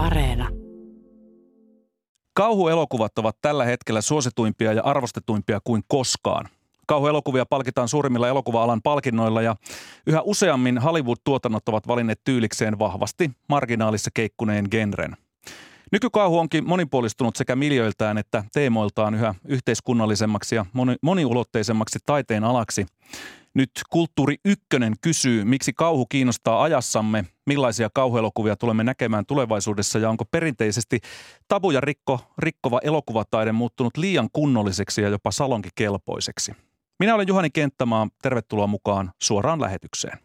Areena. Kauhuelokuvat ovat tällä hetkellä suosituimpia ja arvostetuimpia kuin koskaan. Kauhuelokuvia palkitaan suurimmilla elokuva-alan palkinnoilla ja yhä useammin Hollywood-tuotannot ovat valinneet tyylikseen vahvasti marginaalissa keikkuneen genren. Nykykauhu onkin monipuolistunut sekä miljöiltään että teemoiltaan yhä yhteiskunnallisemmaksi ja moni- moniulotteisemmaksi taiteen alaksi – nyt Kulttuuri Ykkönen kysyy, miksi kauhu kiinnostaa ajassamme, millaisia kauhuelokuvia tulemme näkemään tulevaisuudessa ja onko perinteisesti tabuja rikko, rikkova elokuvataide muuttunut liian kunnolliseksi ja jopa salonkikelpoiseksi. Minä olen Juhani Kenttämaa, tervetuloa mukaan suoraan lähetykseen.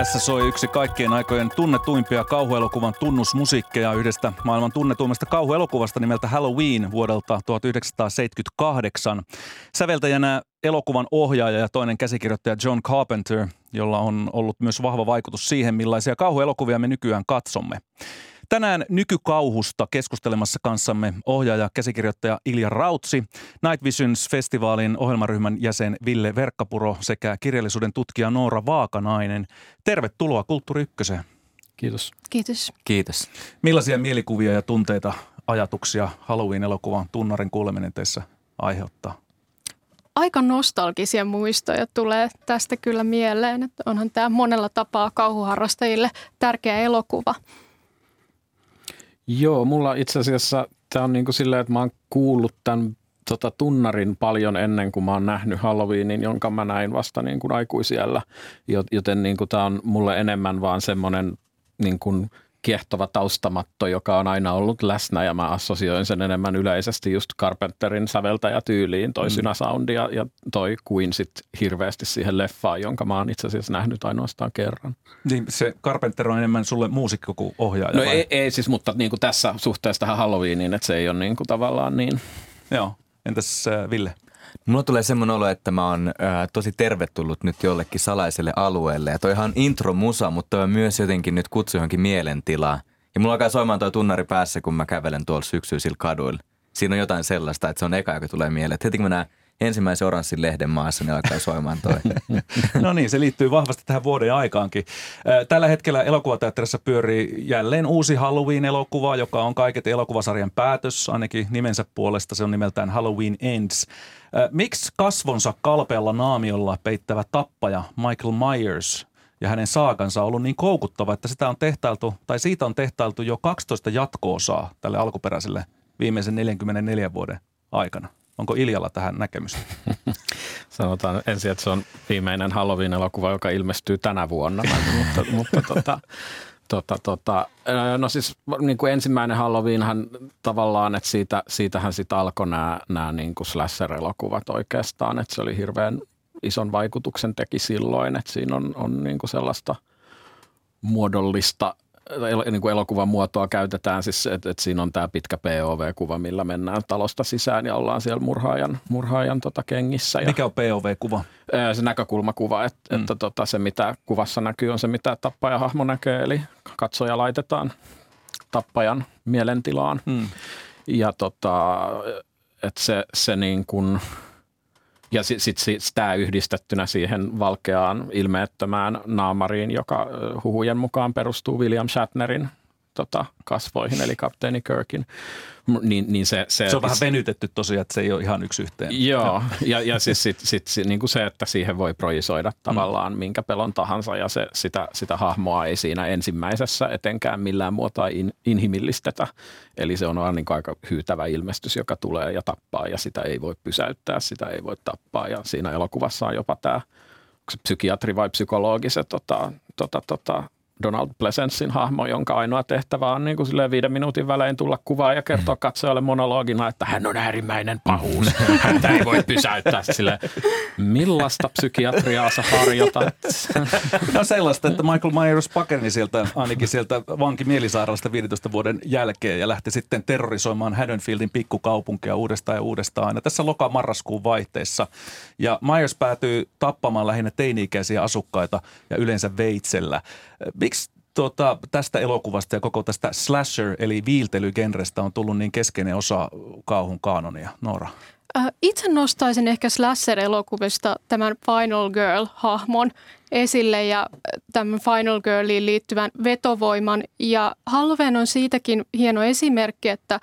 Tässä soi yksi kaikkien aikojen tunnetuimpia kauhuelokuvan tunnusmusiikkeja yhdestä maailman tunnetuimmasta kauhuelokuvasta nimeltä Halloween vuodelta 1978. Säveltäjänä elokuvan ohjaaja ja toinen käsikirjoittaja John Carpenter, jolla on ollut myös vahva vaikutus siihen, millaisia kauhuelokuvia me nykyään katsomme. Tänään nykykauhusta keskustelemassa kanssamme ohjaaja käsikirjoittaja Ilja Rautsi, Night Visions-festivaalin ohjelmaryhmän jäsen Ville Verkkapuro sekä kirjallisuuden tutkija Noora Vaakanainen. Tervetuloa Kulttuuri Ykköseen. Kiitos. Kiitos. Kiitos. Millaisia mielikuvia ja tunteita, ajatuksia Halloween-elokuvan tunnarin kuuleminen teissä aiheuttaa? Aika nostalgisia muistoja tulee tästä kyllä mieleen, että onhan tämä monella tapaa kauhuharrastajille tärkeä elokuva – Joo, mulla itse asiassa tämä on niin kuin silleen, että mä oon kuullut tämän tota, tunnarin paljon ennen kuin mä oon nähnyt Halloweenin, jonka mä näin vasta niin kuin aikuisiellä. Joten niin kuin tämä on mulle enemmän vaan semmoinen niin kuin kiehtova taustamatto, joka on aina ollut läsnä ja mä assosioin sen enemmän yleisesti just Carpenterin säveltäjätyyliin, toi mm. synäsoundi ja, ja toi kuin sit hirveästi siihen leffaan, jonka mä oon itse asiassa nähnyt ainoastaan kerran. Niin se Carpenter on enemmän sulle muusikko kuin ohjaaja No ei, ei siis, mutta niin kuin tässä suhteessa tähän Halloweeniin, että se ei ole niin kuin tavallaan niin. Joo, entäs äh, Ville? Mulla tulee semmoinen olo, että mä oon ää, tosi tervetullut nyt jollekin salaiselle alueelle. Ja toihan intro musa, mutta toi on myös jotenkin nyt kutsu johonkin mielentilaa. Ja mulla alkaa soimaan toi tunnari päässä, kun mä kävelen tuolla syksyisillä kaduilla. Siinä on jotain sellaista, että se on eka, joka tulee mieleen. Et heti kun mä näen ensimmäisen oranssin lehden maassa, niin alkaa soimaan toi. no niin, se liittyy vahvasti tähän vuoden aikaankin. Tällä hetkellä elokuvateatterissa pyörii jälleen uusi Halloween-elokuva, joka on kaiket elokuvasarjan päätös, ainakin nimensä puolesta. Se on nimeltään Halloween Ends. Miksi kasvonsa kalpealla naamiolla peittävä tappaja Michael Myers ja hänen saakansa on ollut niin koukuttava, että sitä on tehtailtu, tai siitä on tehtailtu jo 12 jatko-osaa tälle alkuperäiselle viimeisen 44 vuoden aikana. Onko Iljalla tähän näkemystä? Sanotaan ensin, että se on viimeinen Halloween-elokuva, joka ilmestyy tänä vuonna, mutta, mutta tota, tota, tota, no siis niin kuin ensimmäinen Halloweenhan tavallaan, että siitä, siitähän sitten alkoi nämä, nämä niin kuin slasher-elokuvat oikeastaan, että se oli hirveän ison vaikutuksen teki silloin, että siinä on, on niin kuin sellaista muodollista niin kuin elokuvan muotoa käytetään, siis, että, että siinä on tämä pitkä POV-kuva, millä mennään talosta sisään ja ollaan siellä murhaajan, murhaajan tota, kengissä. Mikä on POV-kuva? Se näkökulmakuva, että, mm. että tota, se mitä kuvassa näkyy on se mitä tappajahahmo näkee, eli katsoja laitetaan tappajan mielentilaan. Mm. Ja tota, että se, se niin kuin – ja sitten sit, sit, tämä yhdistettynä siihen valkeaan ilmeettömään naamariin, joka huhujen mukaan perustuu William Shatnerin tota, kasvoihin, eli kapteeni Kirkin. Niin, niin se, se, se on vähän venytetty tosiaan, että se ei ole ihan yksi yhteen. Joo, ja, ja siis sit, sit, sit, niin kuin se, että siihen voi projisoida tavallaan mm. minkä pelon tahansa, ja se, sitä, sitä hahmoa ei siinä ensimmäisessä etenkään millään muotoa in, inhimillistetä. Eli se on vaan niin aika hyytävä ilmestys, joka tulee ja tappaa, ja sitä ei voi pysäyttää, sitä ei voi tappaa. Ja siinä elokuvassa on jopa tämä psykiatri vai psykologi se tota, tota, tota, Donald Pleasencein hahmo, jonka ainoa tehtävä on niin kuin viiden minuutin välein tulla kuvaan ja kertoa katsojalle monologina, että hän on äärimmäinen pahuus. Häntä ei voi pysäyttää sille. Millaista psykiatriaa sä harjoitat? No sellaista, että Michael Myers pakeni sieltä, ainakin sieltä vankimielisairaalasta 15 vuoden jälkeen ja lähti sitten terrorisoimaan Haddonfieldin pikkukaupunkia uudestaan ja uudestaan aina tässä loka-marraskuun vaihteessa. Ja Myers päätyy tappamaan lähinnä teini-ikäisiä asukkaita ja yleensä veitsellä. Tuota, tästä elokuvasta ja koko tästä slasher eli viiltelygenrestä on tullut niin keskeinen osa kauhun kaanonia? Noora. Äh, itse nostaisin ehkä slasher-elokuvista tämän Final Girl-hahmon esille ja tämän Final Girliin liittyvän vetovoiman. Ja Halloween on siitäkin hieno esimerkki, että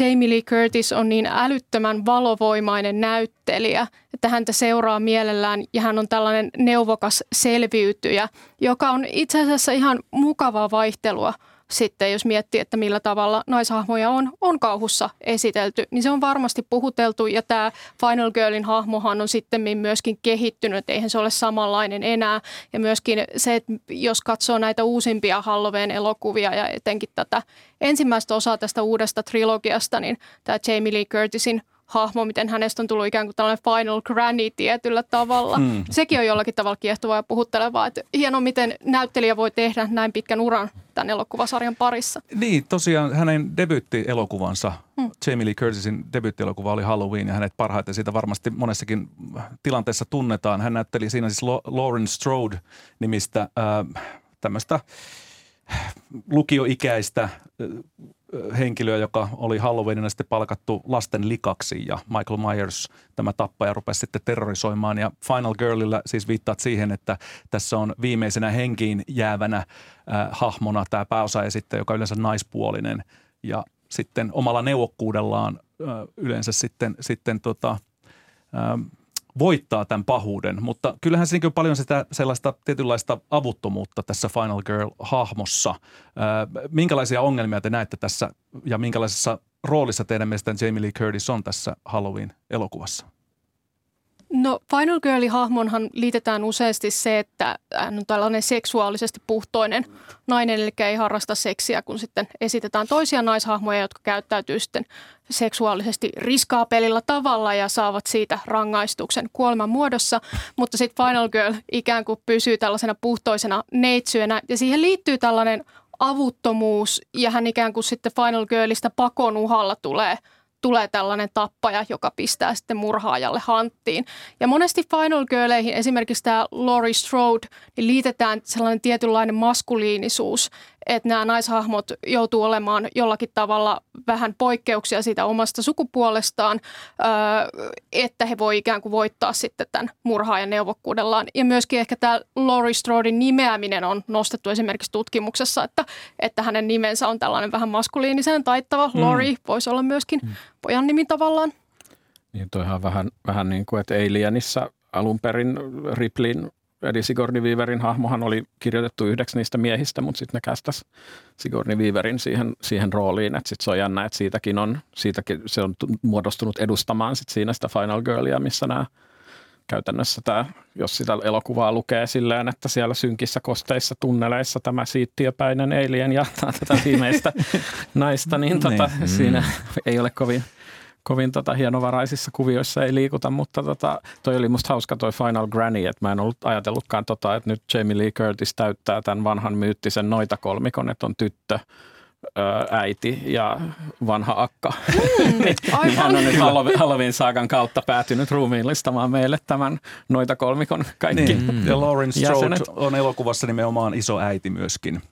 Jamie Lee Curtis on niin älyttömän valovoimainen näyttelijä, että häntä seuraa mielellään ja hän on tällainen neuvokas selviytyjä, joka on itse asiassa ihan mukavaa vaihtelua – sitten jos miettii, että millä tavalla naishahmoja on, on kauhussa esitelty, niin se on varmasti puhuteltu ja tämä Final Girlin hahmohan on sitten myöskin kehittynyt, eihän se ole samanlainen enää. Ja myöskin se, että jos katsoo näitä uusimpia Halloween elokuvia ja etenkin tätä ensimmäistä osaa tästä uudesta trilogiasta, niin tämä Jamie Lee Curtisin – hahmo, miten hänestä on tullut ikään kuin tällainen final granny tietyllä tavalla. Mm. Sekin on jollakin tavalla kiehtovaa ja puhuttelevaa. Että hienoa, miten näyttelijä voi tehdä näin pitkän uran tämän elokuvasarjan parissa. Niin, tosiaan hänen debyyttielokuvansa, mm. Jamie Lee Curtisin debyyttielokuva oli Halloween ja hänet parhaiten siitä varmasti monessakin tilanteessa tunnetaan. Hän näytteli siinä siis Lauren Strode nimistä äh, tämmöistä lukioikäistä henkilöä, joka oli Halloweenina sitten palkattu lasten likaksi ja Michael Myers, tämä tappaja, rupesi sitten terrorisoimaan. Ja Final Girlilla siis viittaat siihen, että tässä on viimeisenä henkiin jäävänä äh, hahmona tämä pääosaesittäjä, joka on yleensä naispuolinen ja sitten omalla neuvokkuudellaan äh, yleensä sitten, sitten tota, äh, voittaa tämän pahuuden, mutta kyllähän siinä on paljon sitä sellaista tietynlaista avuttomuutta tässä Final Girl-hahmossa. Minkälaisia ongelmia te näette tässä ja minkälaisessa roolissa teidän mielestä Jamie Lee Curtis on tässä Halloween-elokuvassa? No Final Girlin hahmonhan liitetään useasti se, että hän on tällainen seksuaalisesti puhtoinen nainen, eli ei harrasta seksiä, kun sitten esitetään toisia naishahmoja, jotka käyttäytyy sitten seksuaalisesti riskaapelilla tavalla ja saavat siitä rangaistuksen kuoleman muodossa. Mutta sitten Final Girl ikään kuin pysyy tällaisena puhtoisena neitsyönä ja siihen liittyy tällainen avuttomuus ja hän ikään kuin sitten Final Girlista pakon uhalla tulee – tulee tällainen tappaja, joka pistää sitten murhaajalle hanttiin. Ja monesti Final Girleihin esimerkiksi tämä Laurie Strode niin liitetään sellainen tietynlainen maskuliinisuus, että nämä naishahmot joutuu olemaan jollakin tavalla vähän poikkeuksia siitä omasta sukupuolestaan, että he voi ikään kuin voittaa sitten tämän murhaajan neuvokkuudellaan. Ja myöskin ehkä tämä Laurie Strodin nimeäminen on nostettu esimerkiksi tutkimuksessa, että, että hänen nimensä on tällainen vähän maskuliiniseen taittava. Mm. Laurie voisi olla myöskin mm. pojan nimi tavallaan. Niin toihan vähän, vähän niin kuin, että Alienissa alun perin Riplin Eli Sigourney Weaverin hahmohan oli kirjoitettu yhdeksi niistä miehistä, mutta sitten ne kästäs Sigourney Weaverin siihen, siihen rooliin. Että sitten se on jännä, että siitäkin on, siitäkin se on muodostunut edustamaan sit siinä sitä Final Girlia, missä nämä käytännössä tämä, jos sitä elokuvaa lukee silleen, että siellä synkissä kosteissa tunneleissa tämä siittiöpäinen alien jahtaa tätä viimeistä naista, niin tota, niin. siinä ei ole kovin – kovin tota hienovaraisissa kuvioissa ei liikuta, mutta tota, toi oli musta hauska toi Final Granny, että mä en ollut ajatellutkaan tota, että nyt Jamie Lee Curtis täyttää tämän vanhan myyttisen noita kolmikon, että on tyttö, äiti ja vanha akka. Mm, niin hän on nyt Halloween saakan kautta päätynyt ruumiillistamaan meille tämän noita kolmikon kaikki niin. Ja Lauren Strode on elokuvassa nimenomaan iso äiti myöskin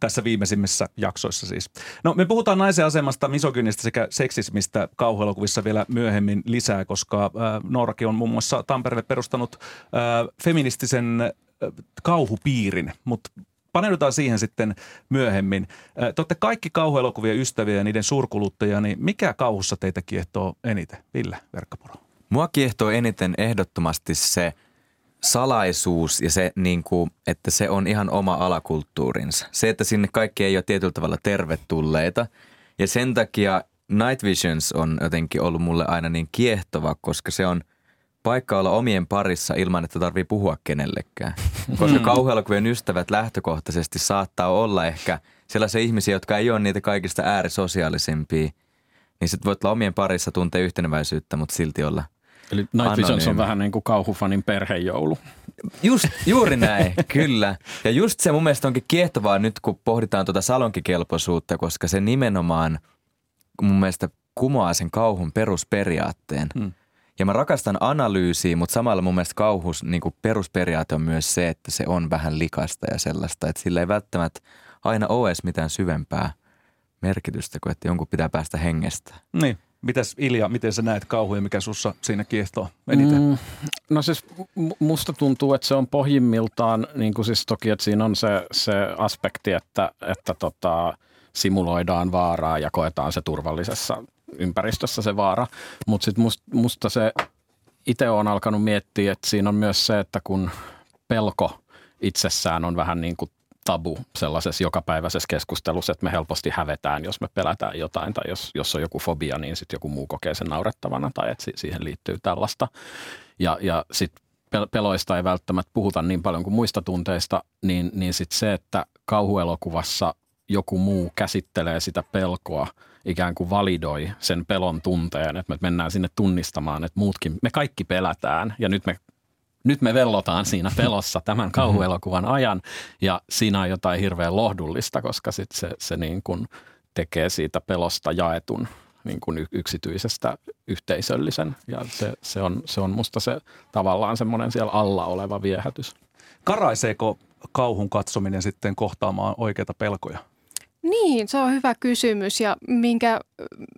tässä viimeisimmissä jaksoissa siis. No me puhutaan naisen asemasta, misogynistä sekä seksismistä kauhuelokuvissa vielä myöhemmin lisää, koska äh, Noorakin on muun muassa Tampereelle perustanut äh, feministisen äh, kauhupiirin, mutta paneudutaan siihen sitten myöhemmin. Äh, te olette kaikki kauhuelokuvien ystäviä ja niiden suurkuluttajia, niin mikä kauhussa teitä kiehtoo eniten? Ville Verkkapuro. Mua kiehtoo eniten ehdottomasti se – salaisuus ja se, niin kuin, että se on ihan oma alakulttuurinsa. Se, että sinne kaikki ei ole tietyllä tavalla tervetulleita. Ja sen takia Night Visions on jotenkin ollut mulle aina niin kiehtova, koska se on paikka olla omien parissa ilman, että tarvii puhua kenellekään. Koska kauhuelokuvien ystävät lähtökohtaisesti saattaa olla ehkä sellaisia ihmisiä, jotka ei ole niitä kaikista äärisosiaalisimpia. Niin sitten voit olla omien parissa tuntea yhteneväisyyttä, mutta silti olla Eli Night Visions on vähän niin kuin kauhufanin perhejoulu. Just, juuri näin, kyllä. Ja just se mun mielestä onkin kiehtovaa nyt, kun pohditaan tuota salonkikelpoisuutta, koska se nimenomaan mun mielestä kumoaa sen kauhun perusperiaatteen. Hmm. Ja mä rakastan analyysiä, mutta samalla mun mielestä kauhus niin kuin perusperiaate on myös se, että se on vähän likasta ja sellaista, että sillä ei välttämättä aina ole edes mitään syvempää merkitystä kuin että jonkun pitää päästä hengestä. Niin. Mitäs Ilja, miten sä näet kauhuja, mikä sussa siinä kiehtoo eniten? Mm, no siis musta tuntuu, että se on pohjimmiltaan, niin kuin siis toki, että siinä on se, se aspekti, että, että tota, simuloidaan vaaraa ja koetaan se turvallisessa ympäristössä se vaara. Mutta sitten must, musta se itse on alkanut miettiä, että siinä on myös se, että kun pelko itsessään on vähän niin kuin tabu sellaisessa jokapäiväisessä keskustelussa, että me helposti hävetään, jos me pelätään jotain tai jos, jos on joku fobia, niin sitten joku muu kokee sen naurettavana tai että siihen liittyy tällaista. Ja, ja sitten peloista ei välttämättä puhuta niin paljon kuin muista tunteista, niin, niin sitten se, että kauhuelokuvassa joku muu käsittelee sitä pelkoa, ikään kuin validoi sen pelon tunteen, että me mennään sinne tunnistamaan, että muutkin, me kaikki pelätään ja nyt me nyt me vellotaan siinä pelossa tämän mhm. kauhuelokuvan ajan ja siinä on jotain hirveän lohdullista, koska sit se, se niin kuin tekee siitä pelosta jaetun niin kuin yksityisestä yhteisöllisen ja se, se, on, se on musta se tavallaan semmoinen siellä alla oleva viehätys. Karaiseeko kauhun katsominen sitten kohtaamaan oikeita pelkoja? Niin, se on hyvä kysymys ja minkä,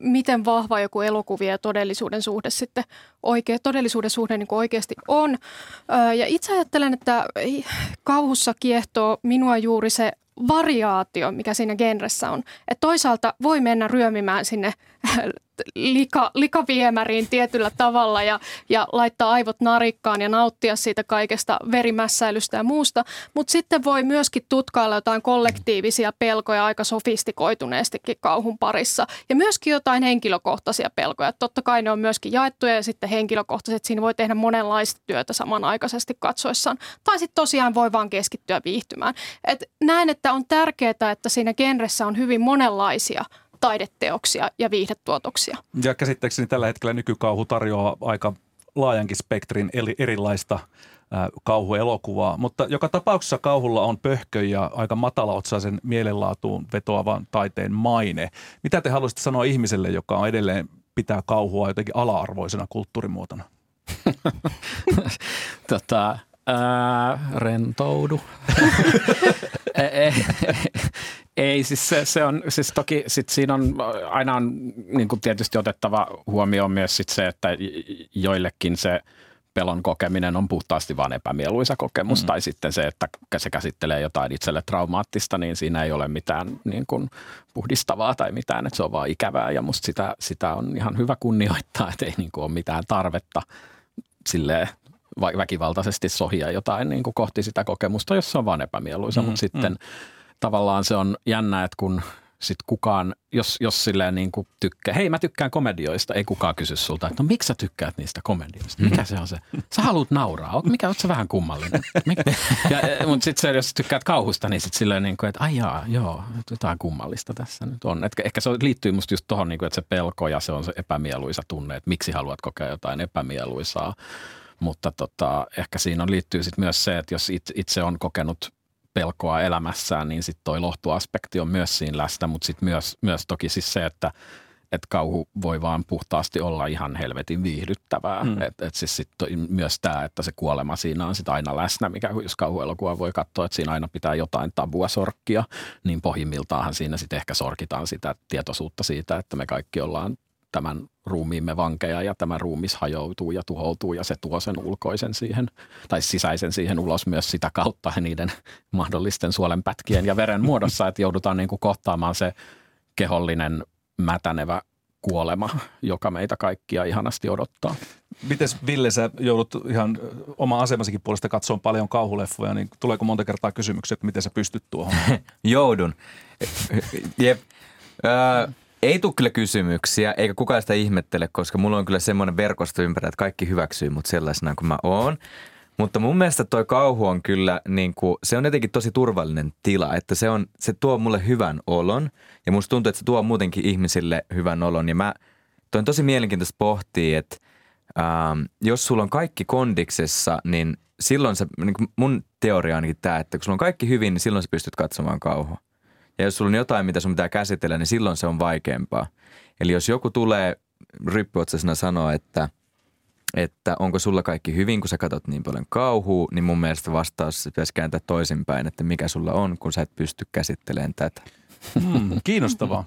miten vahva joku elokuvia ja todellisuuden suhde sitten oikea, todellisuuden suhde niin oikeasti on. Ja itse ajattelen, että kauhussa kiehtoo minua juuri se variaatio, mikä siinä genressä on. Et toisaalta voi mennä ryömimään sinne lika, likaviemäriin tietyllä tavalla ja, ja laittaa aivot narikkaan ja nauttia siitä kaikesta verimässäilystä ja muusta. Mutta sitten voi myöskin tutkailla jotain kollektiivisia pelkoja aika sofistikoituneestikin kauhun parissa. Ja myöskin jotain henkilökohtaisia pelkoja. Totta kai ne on myöskin jaettuja ja sitten henkilökohtaiset. Siinä voi tehdä monenlaista työtä samanaikaisesti katsoessaan. Tai sitten tosiaan voi vaan keskittyä viihtymään. Et näen, että on tärkeää, että siinä genressä on hyvin monenlaisia – taideteoksia ja viihdetuotoksia. Ja käsittääkseni tällä hetkellä nykykauhu tarjoaa aika laajankin spektrin erilaista kauhuelokuvaa, mutta joka tapauksessa kauhulla on pöhkö ja aika matalaotsaisen mielenlaatuun vetoavan taiteen maine. Mitä te haluaisitte sanoa ihmiselle, joka on edelleen pitää kauhua jotenkin ala-arvoisena kulttuurimuotona? tota, rentoudu. ei, ei, ei, siis se, se on, siis toki sit siinä on aina on niin kuin tietysti otettava huomioon myös sit se, että joillekin se pelon kokeminen on puhtaasti vain epämieluisa kokemus, mm. tai sitten se, että se käsittelee jotain itselle traumaattista, niin siinä ei ole mitään niin kuin puhdistavaa tai mitään, että se on vaan ikävää, ja musta sitä, sitä on ihan hyvä kunnioittaa, että ei niin kuin ole mitään tarvetta silleen väkivaltaisesti sohia jotain niin kuin kohti sitä kokemusta, jos se on vain epämieluisa, mm, mutta sitten mm. tavallaan se on jännä, että kun sit kukaan, jos, jos silleen niin kuin tykkää, hei mä tykkään komedioista, ei kukaan kysy sulta, että no miksi sä tykkäät niistä komedioista? Mikä mm. se on se? Sä haluat nauraa, mikä on se vähän kummallinen? ja, mutta sitten jos tykkäät kauhusta, niin sitten silleen niin kuin, että ai jaa, joo, jotain kummallista tässä nyt on. Et ehkä se liittyy musta just tuohon, niin kuin, että se pelko ja se on se epämieluisa tunne, että miksi haluat kokea jotain epämieluisaa mutta tota, ehkä siinä on, liittyy sit myös se, että jos itse on kokenut pelkoa elämässään, niin sitten toi lohtuaspekti on myös siinä läsnä, mutta sitten myös, myös toki siis se, että että kauhu voi vaan puhtaasti olla ihan helvetin viihdyttävää. Mm. Et, et siis sit myös tämä, että se kuolema siinä on sit aina läsnä, mikä jos kauhuelokuva voi katsoa, että siinä aina pitää jotain tabua sorkkia, niin pohjimmiltaan siinä sitten ehkä sorkitaan sitä tietoisuutta siitä, että me kaikki ollaan tämän ruumiimme vankeja ja tämä ruumis hajoutuu ja tuhoutuu ja se tuo sen ulkoisen siihen tai sisäisen siihen ulos myös sitä kautta niiden mahdollisten suolenpätkien ja veren muodossa, että joudutaan niin kuin kohtaamaan se kehollinen mätänevä kuolema, joka meitä kaikkia ihanasti odottaa. Mites Ville, sä joudut ihan oma asemasikin puolesta katsomaan paljon kauhuleffoja, niin tuleeko monta kertaa kysymyksiä, että miten sä pystyt tuohon? Joudun. Jep. Äh, Ei tule kyllä kysymyksiä, eikä kukaan sitä ihmettele, koska mulla on kyllä semmoinen verkosto ympärillä, että kaikki hyväksyy mut sellaisena kuin mä oon. Mutta mun mielestä toi kauhu on kyllä, niin kuin, se on jotenkin tosi turvallinen tila, että se, on, se tuo mulle hyvän olon ja musta tuntuu, että se tuo muutenkin ihmisille hyvän olon. Ja mä, toi on tosi mielenkiintoista pohtia, että ähm, jos sulla on kaikki kondiksessa, niin silloin se, niin mun teoria ainakin tämä, että kun sulla on kaikki hyvin, niin silloin sä pystyt katsomaan kauhua. Ja jos sulla on jotain, mitä sun pitää käsitellä, niin silloin se on vaikeampaa. Eli jos joku tulee ryppyotsasena sanoa, että, että onko sulla kaikki hyvin, kun sä katsot niin paljon kauhua, niin mun mielestä vastaus pitäisi kääntää toisinpäin, että mikä sulla on, kun sä et pysty käsittelemään tätä. Hmm, kiinnostavaa.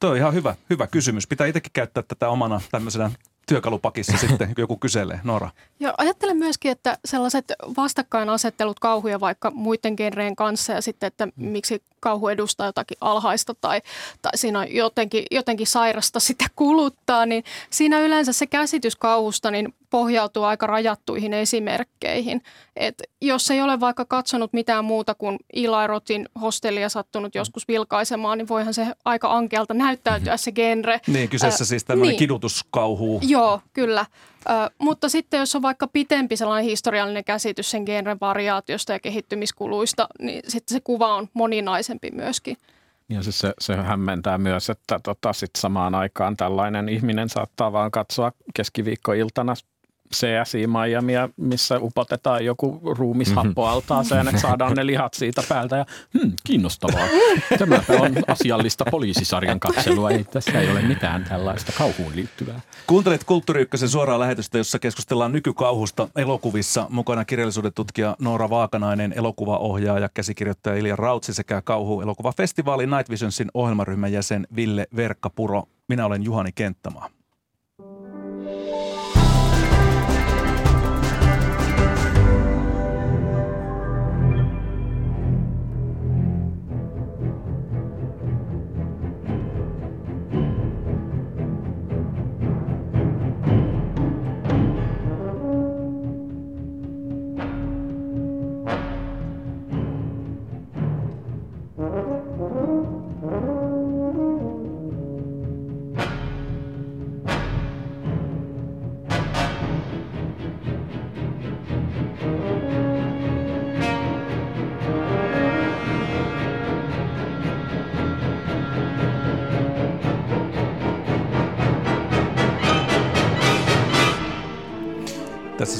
Tuo on ihan hyvä, hyvä kysymys. Pitää itsekin käyttää tätä omana tämmöisenä työkalupakissa sitten, kun joku kyselee. Nora. Joo, ajattelen myöskin, että sellaiset vastakkainasettelut kauhuja vaikka muiden genreen kanssa ja sitten, että miksi kauhu edustaa jotakin alhaista tai, tai siinä on jotenkin, jotenkin sairasta sitä kuluttaa, niin siinä yleensä se käsitys kauhusta niin pohjautuu aika rajattuihin esimerkkeihin. Et jos ei ole vaikka katsonut mitään muuta kuin Eli Rotin hostellia sattunut joskus vilkaisemaan, niin voihan se aika ankealta näyttäytyä se genre. Niin, kyseessä äh, siis tämmöinen niin. kidutuskauhu. Joo, kyllä. Ö, mutta sitten jos on vaikka pitempi sellainen historiallinen käsitys sen genren variaatiosta ja kehittymiskuluista, niin sitten se kuva on moninaisempi myöskin. Ja siis se, se hämmentää myös, että tota, sit samaan aikaan tällainen ihminen saattaa vaan katsoa keskiviikkoiltana CSI Miamia, missä upotetaan joku ruumishappoaltaaseen, että saadaan ne lihat siitä päältä. Ja hmm, kiinnostavaa. Tämä on asiallista poliisisarjan katselua. Ei, tässä ei ole mitään tällaista kauhuun liittyvää. Kuuntelet Kulttuuri Ykkösen suoraa lähetystä, jossa keskustellaan nykykauhusta elokuvissa. Mukana kirjallisuuden tutkija Noora Vaakanainen, elokuvaohjaaja, käsikirjoittaja Ilja Rautsi sekä kauhu-elokuvafestivaali Night Visionsin ohjelmaryhmän jäsen Ville Verkkapuro. Minä olen Juhani Kenttämaa.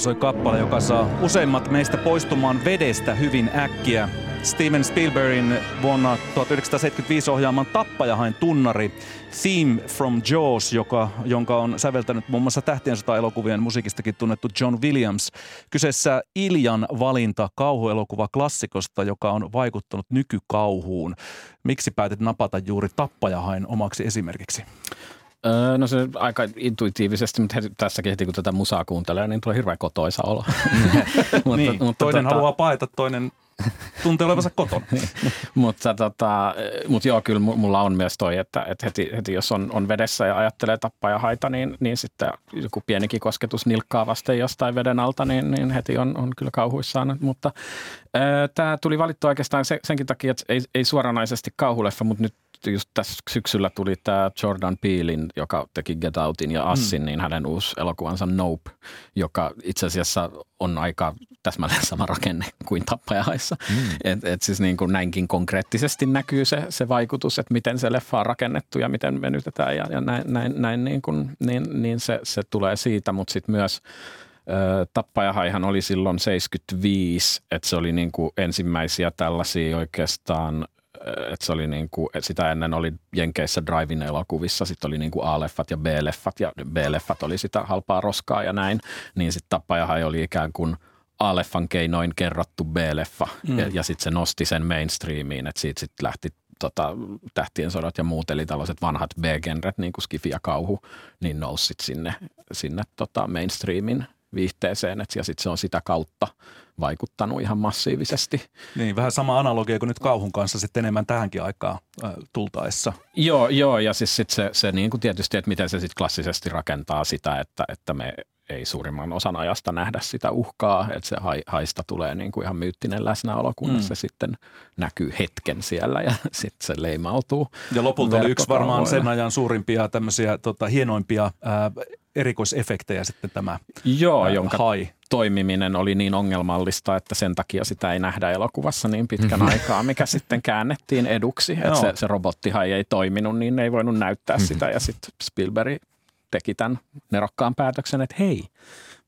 Soi kappale, joka saa useimmat meistä poistumaan vedestä hyvin äkkiä. Steven Spielbergin vuonna 1975 ohjaaman Tappajahain tunnari Theme from Jaws, joka, jonka on säveltänyt muun muassa Tähtien sota-elokuvien musiikistakin tunnettu John Williams. Kyseessä Iljan valinta kauhuelokuva klassikosta, joka on vaikuttanut nykykauhuun. Miksi päätit napata juuri Tappajahain omaksi esimerkiksi? Öö, no se aika intuitiivisesti, mutta heti, tässäkin heti kun tätä musaa kuuntelee, niin tulee hirveän kotoisa olo. mutta, niin, mutta toinen tota... haluaa paeta, toinen tuntee olevansa kotona. Niin. mutta, tota, mutta joo, kyllä mulla on myös toi, että, että heti, heti jos on, on vedessä ja ajattelee tappaa ja haita, niin, niin sitten joku pienikin kosketus nilkkaa vasten jostain veden alta, niin, niin heti on, on kyllä kauhuissaan. Mutta tämä tuli valittu oikeastaan senkin takia, että ei, ei suoranaisesti kauhuleffa, mutta nyt just tässä syksyllä tuli tämä Jordan Peelin, joka teki Get Outin ja Assin, mm. niin hänen uusi elokuvansa Nope, joka itse asiassa on aika täsmälleen sama rakenne kuin tappajahaissa. Mm. Et, et siis niin kuin näinkin konkreettisesti näkyy se, se vaikutus, että miten se leffa on rakennettu ja miten venytetään ja, ja näin, näin, näin niin, kuin, niin, niin se, se tulee siitä, mutta sitten myös Tappajahaihan oli silloin 75, että se oli niin kuin ensimmäisiä tällaisia oikeastaan että se oli niin kuin, sitä ennen oli Jenkeissä drive elokuvissa, sitten oli niin kuin A-leffat ja B-leffat ja B-leffat oli sitä halpaa roskaa ja näin, niin sitten Tappajahan oli ikään kuin A-leffan keinoin kerrottu B-leffa mm. ja, ja sitten se nosti sen mainstreamiin, että siitä sitten lähti tota, tähtien sodat ja muut, eli tällaiset vanhat B-genret, niin kuin Skifi ja Kauhu, niin nousi sit sinne, sinne tota mainstreamin viihteeseen, et, ja sitten se on sitä kautta vaikuttanut ihan massiivisesti. Niin, vähän sama analogia kuin nyt kauhun kanssa sitten enemmän tähänkin aikaan äh, tultaessa. Joo, joo, ja siis sit se, se niin kuin tietysti, että miten se sitten klassisesti rakentaa sitä, että, että me ei suurimman osan ajasta nähdä sitä uhkaa, että se haista tulee niin kuin ihan myyttinen läsnäolo, kunnes mm. se sitten näkyy hetken siellä ja sitten se leimautuu. Ja lopulta oli yksi varmaan sen ajan suurimpia tämmöisiä tota, hienoimpia ää, erikoisefektejä sitten tämä Joo, ää, jonka hai. Toimiminen oli niin ongelmallista, että sen takia sitä ei nähdä elokuvassa niin pitkän mm-hmm. aikaa, mikä sitten käännettiin eduksi. Että se, se robottihai ei toiminut, niin ei voinut näyttää mm-hmm. sitä ja sitten Spielberg teki tämän nerokkaan päätöksen, että hei,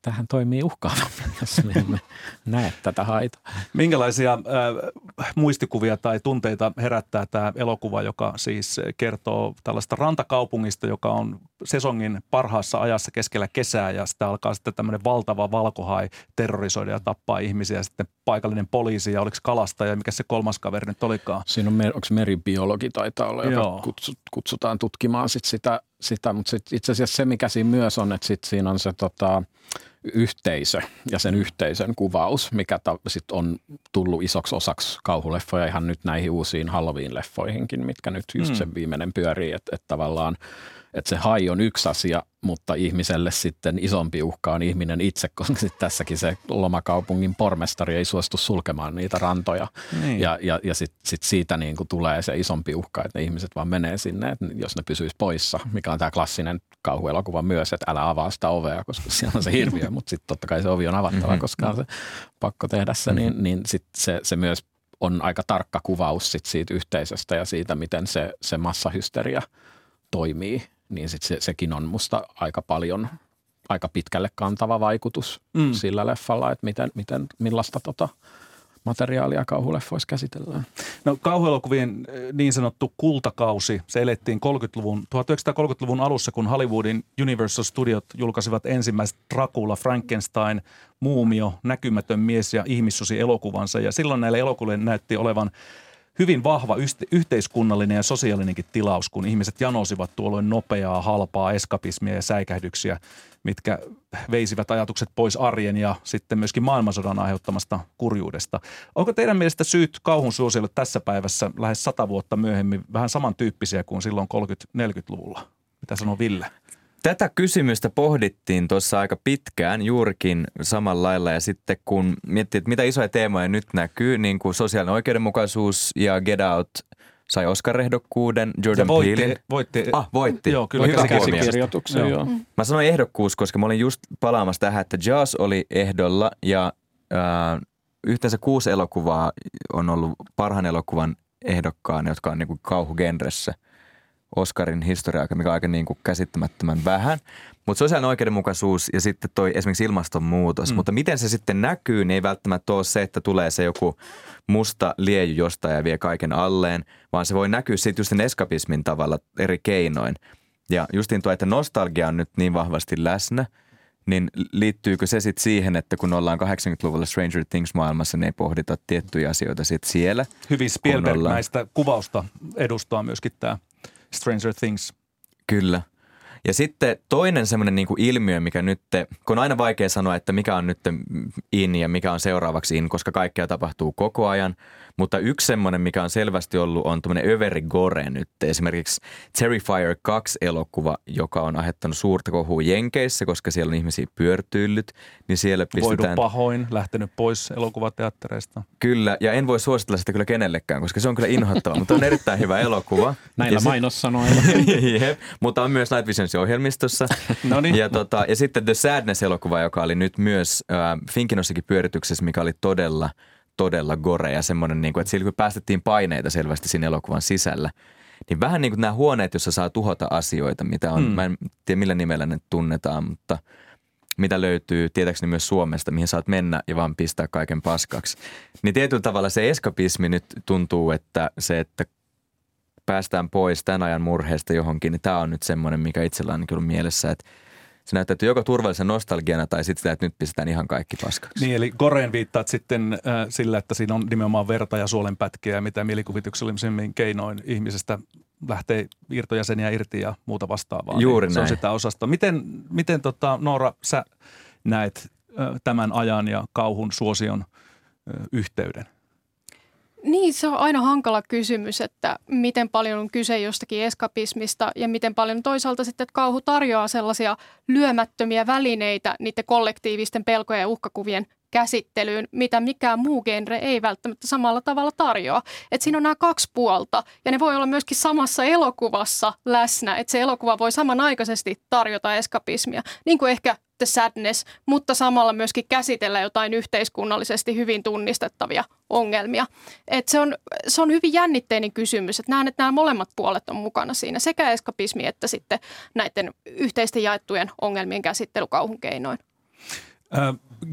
tähän toimii uhkaavammin, jos me emme näe tätä haita. Minkälaisia äh, muistikuvia tai tunteita herättää tämä elokuva, joka siis kertoo tällaista rantakaupungista, joka on sesongin parhaassa ajassa keskellä kesää ja sitten alkaa sitten tämmöinen valtava valkohai terrorisoida ja tappaa ihmisiä. Sitten paikallinen poliisi ja oliko kalastaja ja mikä se kolmas kaveri nyt olikaan? Siinä on, onko meribiologi taitaa olla, joka kutsutaan tutkimaan sit sitä, sitä, mutta sit itse asiassa se mikä siinä myös on, että sit siinä on se tota, yhteisö ja sen yhteisön kuvaus, mikä ta, sit on tullut isoksi osaksi kauhuleffoja ihan nyt näihin uusiin Halloween-leffoihinkin, mitkä nyt just mm. sen viimeinen pyörii, että, että tavallaan – että se hai on yksi asia, mutta ihmiselle sitten isompi uhka on ihminen itse, koska sitten tässäkin se lomakaupungin pormestari ei suostu sulkemaan niitä rantoja. Niin. Ja, ja, ja sitten sit siitä niin kuin tulee se isompi uhka, että ne ihmiset vaan menee sinne, että jos ne pysyisi poissa, mikä on tämä klassinen kauhuelokuva myös, että älä avaa sitä ovea, koska siellä on se hirviö, mutta sitten totta kai se ovi on avattava, mm-hmm. koska on se pakko tehdä se, niin, mm-hmm. niin sit se, se myös on aika tarkka kuvaus sit siitä yhteisöstä ja siitä, miten se, se massahysteria toimii niin sit se, sekin on musta aika paljon, aika pitkälle kantava vaikutus mm. sillä leffalla, että miten, miten, millaista tota materiaalia kauhuleffoissa käsitellään. No kauhuelokuvien eh, niin sanottu kultakausi, se elettiin 30-luvun, 1930-luvun alussa, kun Hollywoodin Universal Studiot julkaisivat ensimmäiset Dracula, Frankenstein, Muumio, Näkymätön mies ja ihmissusi elokuvansa. Ja silloin näille elokuville näytti olevan hyvin vahva yhteiskunnallinen ja sosiaalinenkin tilaus, kun ihmiset janosivat tuolloin nopeaa, halpaa eskapismia ja säikähdyksiä, mitkä veisivät ajatukset pois arjen ja sitten myöskin maailmansodan aiheuttamasta kurjuudesta. Onko teidän mielestä syyt kauhun suosiolle tässä päivässä lähes sata vuotta myöhemmin vähän samantyyppisiä kuin silloin 30-40-luvulla? Mitä sanoo Ville? Tätä kysymystä pohdittiin tuossa aika pitkään juurikin samalla lailla ja sitten kun miettii, että mitä isoja teemoja nyt näkyy, niin kuin sosiaalinen oikeudenmukaisuus ja Get Out sai Oscar-ehdokkuuden, Jordan voitti, Peele. Voitti. Ah, voitti. Joo, kyllä. Hyvä käsikirjoituksen, joo. joo. Mä sanoin ehdokkuus, koska mä olin just palaamassa tähän, että Jaws oli ehdolla ja äh, yhteensä kuusi elokuvaa on ollut parhaan elokuvan ehdokkaan, jotka on niin kuin kauhugenressä – Oscarin historia, mikä on aika niin kuin käsittämättömän vähän. Mutta sosiaalinen oikeudenmukaisuus ja sitten toi esimerkiksi ilmastonmuutos. Mm. Mutta miten se sitten näkyy, niin ei välttämättä ole se, että tulee se joku musta lieju jostain ja vie kaiken alleen, vaan se voi näkyä sitten just eskapismin tavalla eri keinoin. Ja justiin tuo, että nostalgia on nyt niin vahvasti läsnä, niin liittyykö se sitten siihen, että kun ollaan 80-luvulla Stranger Things-maailmassa, niin ei pohdita tiettyjä asioita sitten siellä? Hyvin Spielberg näistä kuvausta edustaa myöskin tämä Stranger Things. Kyllä. Ja sitten toinen semmoinen niin ilmiö, mikä nyt, kun on aina vaikea sanoa, että mikä on nyt in ja mikä on seuraavaksi in, koska kaikkea tapahtuu koko ajan – mutta yksi semmoinen, mikä on selvästi ollut, on tämmöinen överi gore nyt. Esimerkiksi Terrifier 2-elokuva, joka on aiheuttanut suurta kohua Jenkeissä, koska siellä on ihmisiä pyörtyillyt. Niin siellä pistetään... Voidu pahoin, lähtenyt pois elokuvateattereista. Kyllä, ja en voi suositella sitä kyllä kenellekään, koska se on kyllä inhottava, mutta on erittäin hyvä elokuva. Näillä se... mainossanoilla. mutta on myös Night Visionsin ohjelmistossa. no niin. ja, tota, ja sitten The Sadness-elokuva, joka oli nyt myös äh, Finkinossakin pyörityksessä, mikä oli todella – todella gore ja semmoinen, niin kuin, että sillä kun päästettiin paineita selvästi siinä elokuvan sisällä, niin vähän niin kuin nämä huoneet, joissa saa tuhota asioita, mitä on, mm. mä en tiedä millä nimellä ne tunnetaan, mutta mitä löytyy tietääkseni myös Suomesta, mihin saat mennä ja vaan pistää kaiken paskaksi. Niin tietyllä tavalla se eskapismi nyt tuntuu, että se, että päästään pois tämän ajan murheesta johonkin, niin tämä on nyt semmoinen, mikä itsellä on kyllä mielessä, että – se näyttäytyy joko turvallisen nostalgiana tai sitten sitä, että nyt pistetään ihan kaikki paskaksi. Niin, eli Goreen viittaat sitten äh, sillä, että siinä on nimenomaan verta ja suolenpätkiä ja mitä mielikuvituksellisemmin keinoin ihmisestä lähtee irtojäseniä irti ja muuta vastaavaa. Juuri niin näin. Se on sitä osasta. Miten, miten tota, Noora, sä näet äh, tämän ajan ja kauhun suosion äh, yhteyden? Niin, se on aina hankala kysymys, että miten paljon on kyse jostakin eskapismista ja miten paljon toisaalta sitten että kauhu tarjoaa sellaisia lyömättömiä välineitä niiden kollektiivisten pelkojen ja uhkakuvien käsittelyyn, mitä mikään muu genre ei välttämättä samalla tavalla tarjoa. Et siinä on nämä kaksi puolta ja ne voi olla myöskin samassa elokuvassa läsnä, että se elokuva voi samanaikaisesti tarjota eskapismia, niin kuin ehkä The Sadness, mutta samalla myöskin käsitellä jotain yhteiskunnallisesti hyvin tunnistettavia ongelmia. Et se, on, se on hyvin jännitteinen kysymys, että näen, että nämä molemmat puolet on mukana siinä, sekä eskapismi että sitten näiden yhteisten jaettujen ongelmien käsittely kauhun keinoin.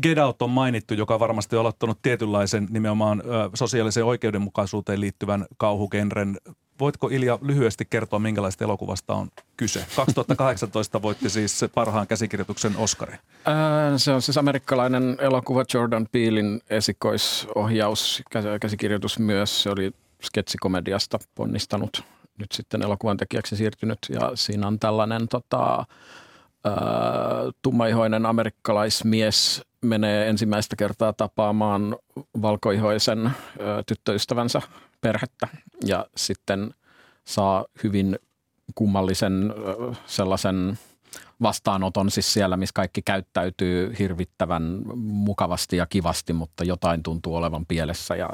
Get Out on mainittu, joka varmasti on aloittanut tietynlaisen nimenomaan sosiaaliseen oikeudenmukaisuuteen liittyvän kauhugenren. Voitko Ilja lyhyesti kertoa, minkälaista elokuvasta on kyse? 2018 voitti siis parhaan käsikirjoituksen Oscarin. se on siis amerikkalainen elokuva Jordan Peelin esikoisohjaus, käsikirjoitus myös. Se oli sketsikomediasta ponnistanut, nyt sitten elokuvan tekijäksi siirtynyt ja siinä on tällainen tota, tummaihoinen amerikkalaismies menee ensimmäistä kertaa tapaamaan valkoihoisen tyttöystävänsä perhettä ja sitten saa hyvin kummallisen sellaisen vastaanoton siis siellä, missä kaikki käyttäytyy hirvittävän mukavasti ja kivasti, mutta jotain tuntuu olevan pielessä ja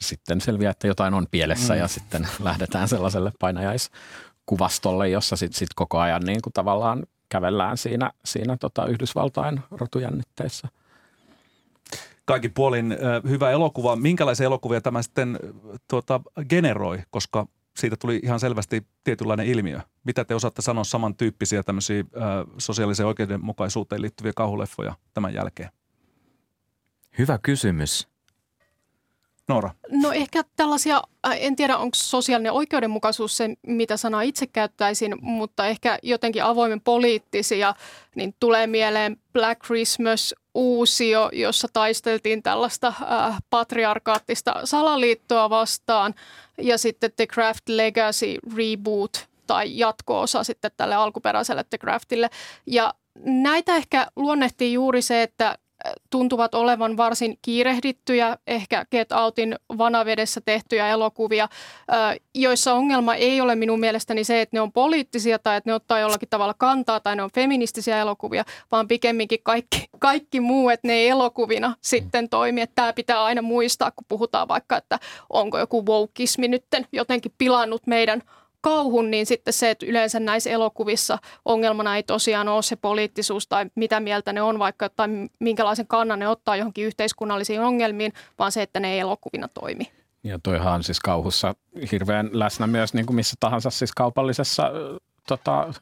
sitten selviää, että jotain on pielessä mm. ja sitten lähdetään sellaiselle painajaiskuvastolle, jossa sitten sit koko ajan niin kuin tavallaan kävellään siinä, siinä tota Yhdysvaltain rotujännitteissä. Kaikin puolin hyvä elokuva. Minkälaisia elokuvia tämä sitten tuota, generoi, koska siitä tuli ihan selvästi tietynlainen ilmiö. Mitä te osaatte sanoa samantyyppisiä tämmöisiä ö, sosiaaliseen oikeudenmukaisuuteen liittyviä kauhuleffoja tämän jälkeen? Hyvä kysymys. Noora? No ehkä tällaisia, äh, en tiedä onko sosiaalinen oikeudenmukaisuus se, mitä sanaa itse käyttäisin, mutta ehkä jotenkin avoimen poliittisia, niin tulee mieleen Black Christmas uusio, jossa taisteltiin tällaista äh, patriarkaattista salaliittoa vastaan ja sitten The Craft Legacy Reboot tai jatko-osa sitten tälle alkuperäiselle The Craftille. Ja näitä ehkä luonnehtii juuri se, että tuntuvat olevan varsin kiirehdittyjä, ehkä Get Outin vanavedessä tehtyjä elokuvia, joissa ongelma ei ole minun mielestäni se, että ne on poliittisia tai että ne ottaa jollakin tavalla kantaa tai ne on feministisiä elokuvia, vaan pikemminkin kaikki, kaikki muu, että ne ei elokuvina sitten toimi. Tämä pitää aina muistaa, kun puhutaan vaikka, että onko joku wokeismi nytten jotenkin pilannut meidän – kauhun, niin sitten se, että yleensä näissä elokuvissa ongelmana ei tosiaan ole se poliittisuus tai mitä mieltä ne on vaikka tai minkälaisen kannan ne ottaa johonkin yhteiskunnallisiin ongelmiin, vaan se, että ne ei elokuvina toimi. Ja toihan on siis kauhussa hirveän läsnä myös niin kuin missä tahansa siis kaupallisessa tota,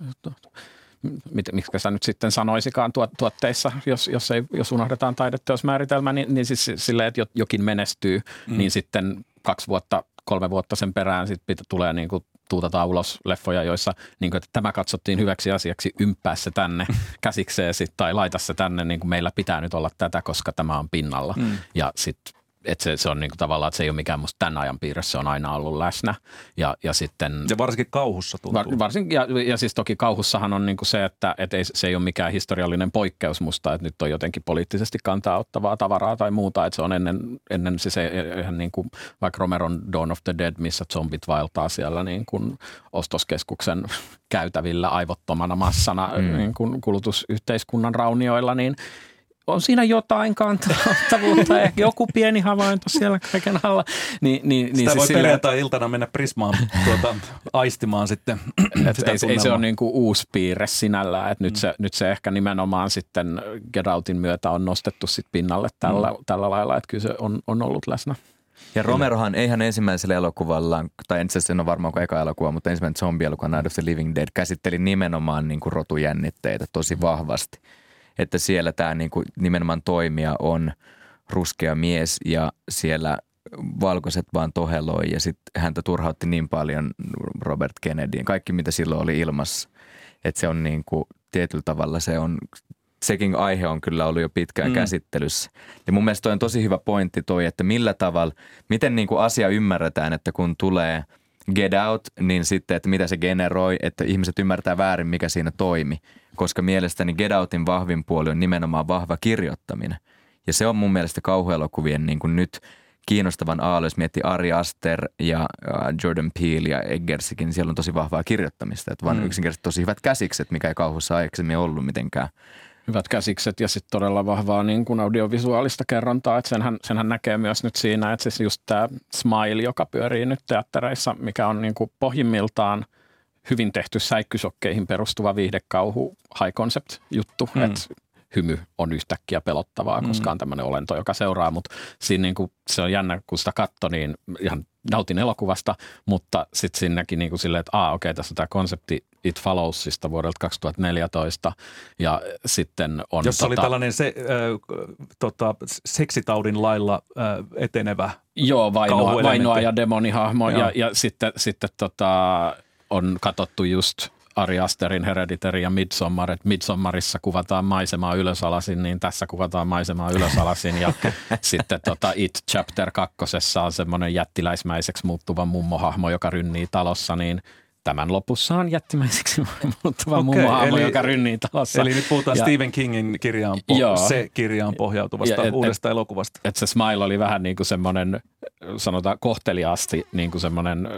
miksi sä nyt sitten sanoisikaan tuotteissa, jos, jos, ei, jos unohdetaan taideteosmääritelmä, niin, niin siis silleen, että jokin menestyy, mm. niin sitten kaksi vuotta, kolme vuotta sen perään sitten tulee niin kuin tuutataan ulos leffoja, joissa niin kuin, että tämä katsottiin hyväksi asiaksi, ympää se tänne käsikseesi tai laita se tänne, niin kuin meillä pitää nyt olla tätä, koska tämä on pinnalla. Mm. Ja sitten että se, se on niin kuin tavallaan, että se ei ole mikään musta tämän ajan piirissä, se on aina ollut läsnä. Ja, ja, sitten, ja varsinkin kauhussa tuntuu. Var, varsin, ja, ja siis toki kauhussahan on niin kuin se, että, että ei, se ei ole mikään historiallinen poikkeus musta, että nyt on jotenkin poliittisesti kantaa ottavaa tavaraa tai muuta, että se on ennen, ennen siis eihän niin kuin, vaikka Romeron Dawn of the Dead, missä zombit vaeltaa siellä niin kuin ostoskeskuksen käytävillä aivottomana massana mm. niin kuin kulutusyhteiskunnan raunioilla, niin – on siinä jotain kantavuutta, ehkä joku pieni havainto siellä kaiken alla. Niin, niin, Sitä niin voi siis perjantai-iltana mennä Prismaan tuota, aistimaan sitten. Että ei, ei se ole niin kuin uusi piirre sinällään, että nyt, mm. se, nyt se ehkä nimenomaan sitten Get Outin myötä on nostettu sit pinnalle tällä, mm. tällä lailla, että kyllä se on, on ollut läsnä. Ja Romerohan ei ihan ensimmäisellä elokuvalla, tai itse asiassa en ole varmaan kuin eka elokuva, mutta ensimmäinen zombie-elokuva Night of the Living Dead käsitteli nimenomaan niin kuin rotujännitteitä tosi vahvasti että siellä tämä niin kuin nimenomaan toimija on ruskea mies ja siellä valkoiset vaan toheloi ja sitten häntä turhautti niin paljon Robert Kennedyin, kaikki mitä silloin oli ilmassa. Että se on niin kuin tietyllä tavalla se on, sekin aihe on kyllä ollut jo pitkään mm. käsittelyssä. Ja mun mielestä toi on tosi hyvä pointti toi, että millä tavalla, miten niin kuin asia ymmärretään, että kun tulee Get Out, niin sitten, että mitä se generoi, että ihmiset ymmärtää väärin, mikä siinä toimi koska mielestäni Get Outin vahvin puoli on nimenomaan vahva kirjoittaminen. Ja se on mun mielestä kauhuelokuvien niin kuin nyt kiinnostavan aallon, jos miettii Ari Aster ja Jordan Peele ja Eggersikin, niin siellä on tosi vahvaa kirjoittamista. Että vaan mm. yksinkertaisesti tosi hyvät käsikset, mikä ei kauhussa aikaisemmin ollut mitenkään hyvät käsikset ja sitten todella vahvaa niin kuin audiovisuaalista kerrontaa. Että senhän, senhän näkee myös nyt siinä, että siis just tämä Smile, joka pyörii nyt teattereissa, mikä on niin kuin pohjimmiltaan hyvin tehty säikkysokkeihin perustuva viihdekauhu high concept juttu. Mm. Että hymy on yhtäkkiä pelottavaa, koska mm. on tämmöinen olento, joka seuraa, mutta siinä niin kuin, se on jännä, kun sitä katto, niin ihan nautin elokuvasta, mutta sitten sinnekin niin kuin silleen, että aa, okei, tässä on tämä konsepti It Followsista vuodelta 2014 ja sitten on... Jossa tota, oli tällainen se, äh, tota, seksitaudin lailla äh, etenevä Joo, vainoa, vainoa ja demonihahmo. Ja, ja sitten, sitten tota, on katsottu just – Ari Asterin Hereditary ja Midsommar, että Midsommarissa kuvataan maisemaa ylösalasin, niin tässä kuvataan maisemaa ylösalasin. Ja sitten tota It Chapter kakkosessa on semmoinen jättiläismäiseksi muuttuva mummohahmo, joka rynnii talossa, niin tämän lopussa on jättimäiseksi muuttuva okay, mummohahmo, eli, joka rynnii talossa. Eli nyt puhutaan ja, Stephen Kingin kirjaan, po- joo, se kirjaan pohjautuvasta et, uudesta et, elokuvasta. Et se smile oli vähän niin kuin semmoinen, sanotaan kohteliaasti niin kuin semmoinen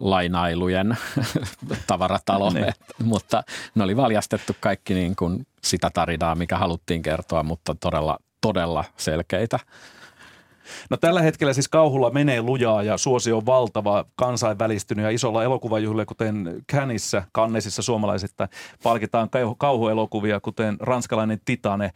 lainailujen tavaratalo, et, mutta ne oli valjastettu kaikki niin kuin sitä tarinaa, mikä haluttiin kertoa, mutta todella, todella selkeitä. No tällä hetkellä siis kauhulla menee lujaa ja suosio on valtava, kansainvälistynyt ja isolla elokuvajuhlilla, kuten Cannesissa, Kannesissa suomalaisista palkitaan kauhuelokuvia, kuten ranskalainen Titane.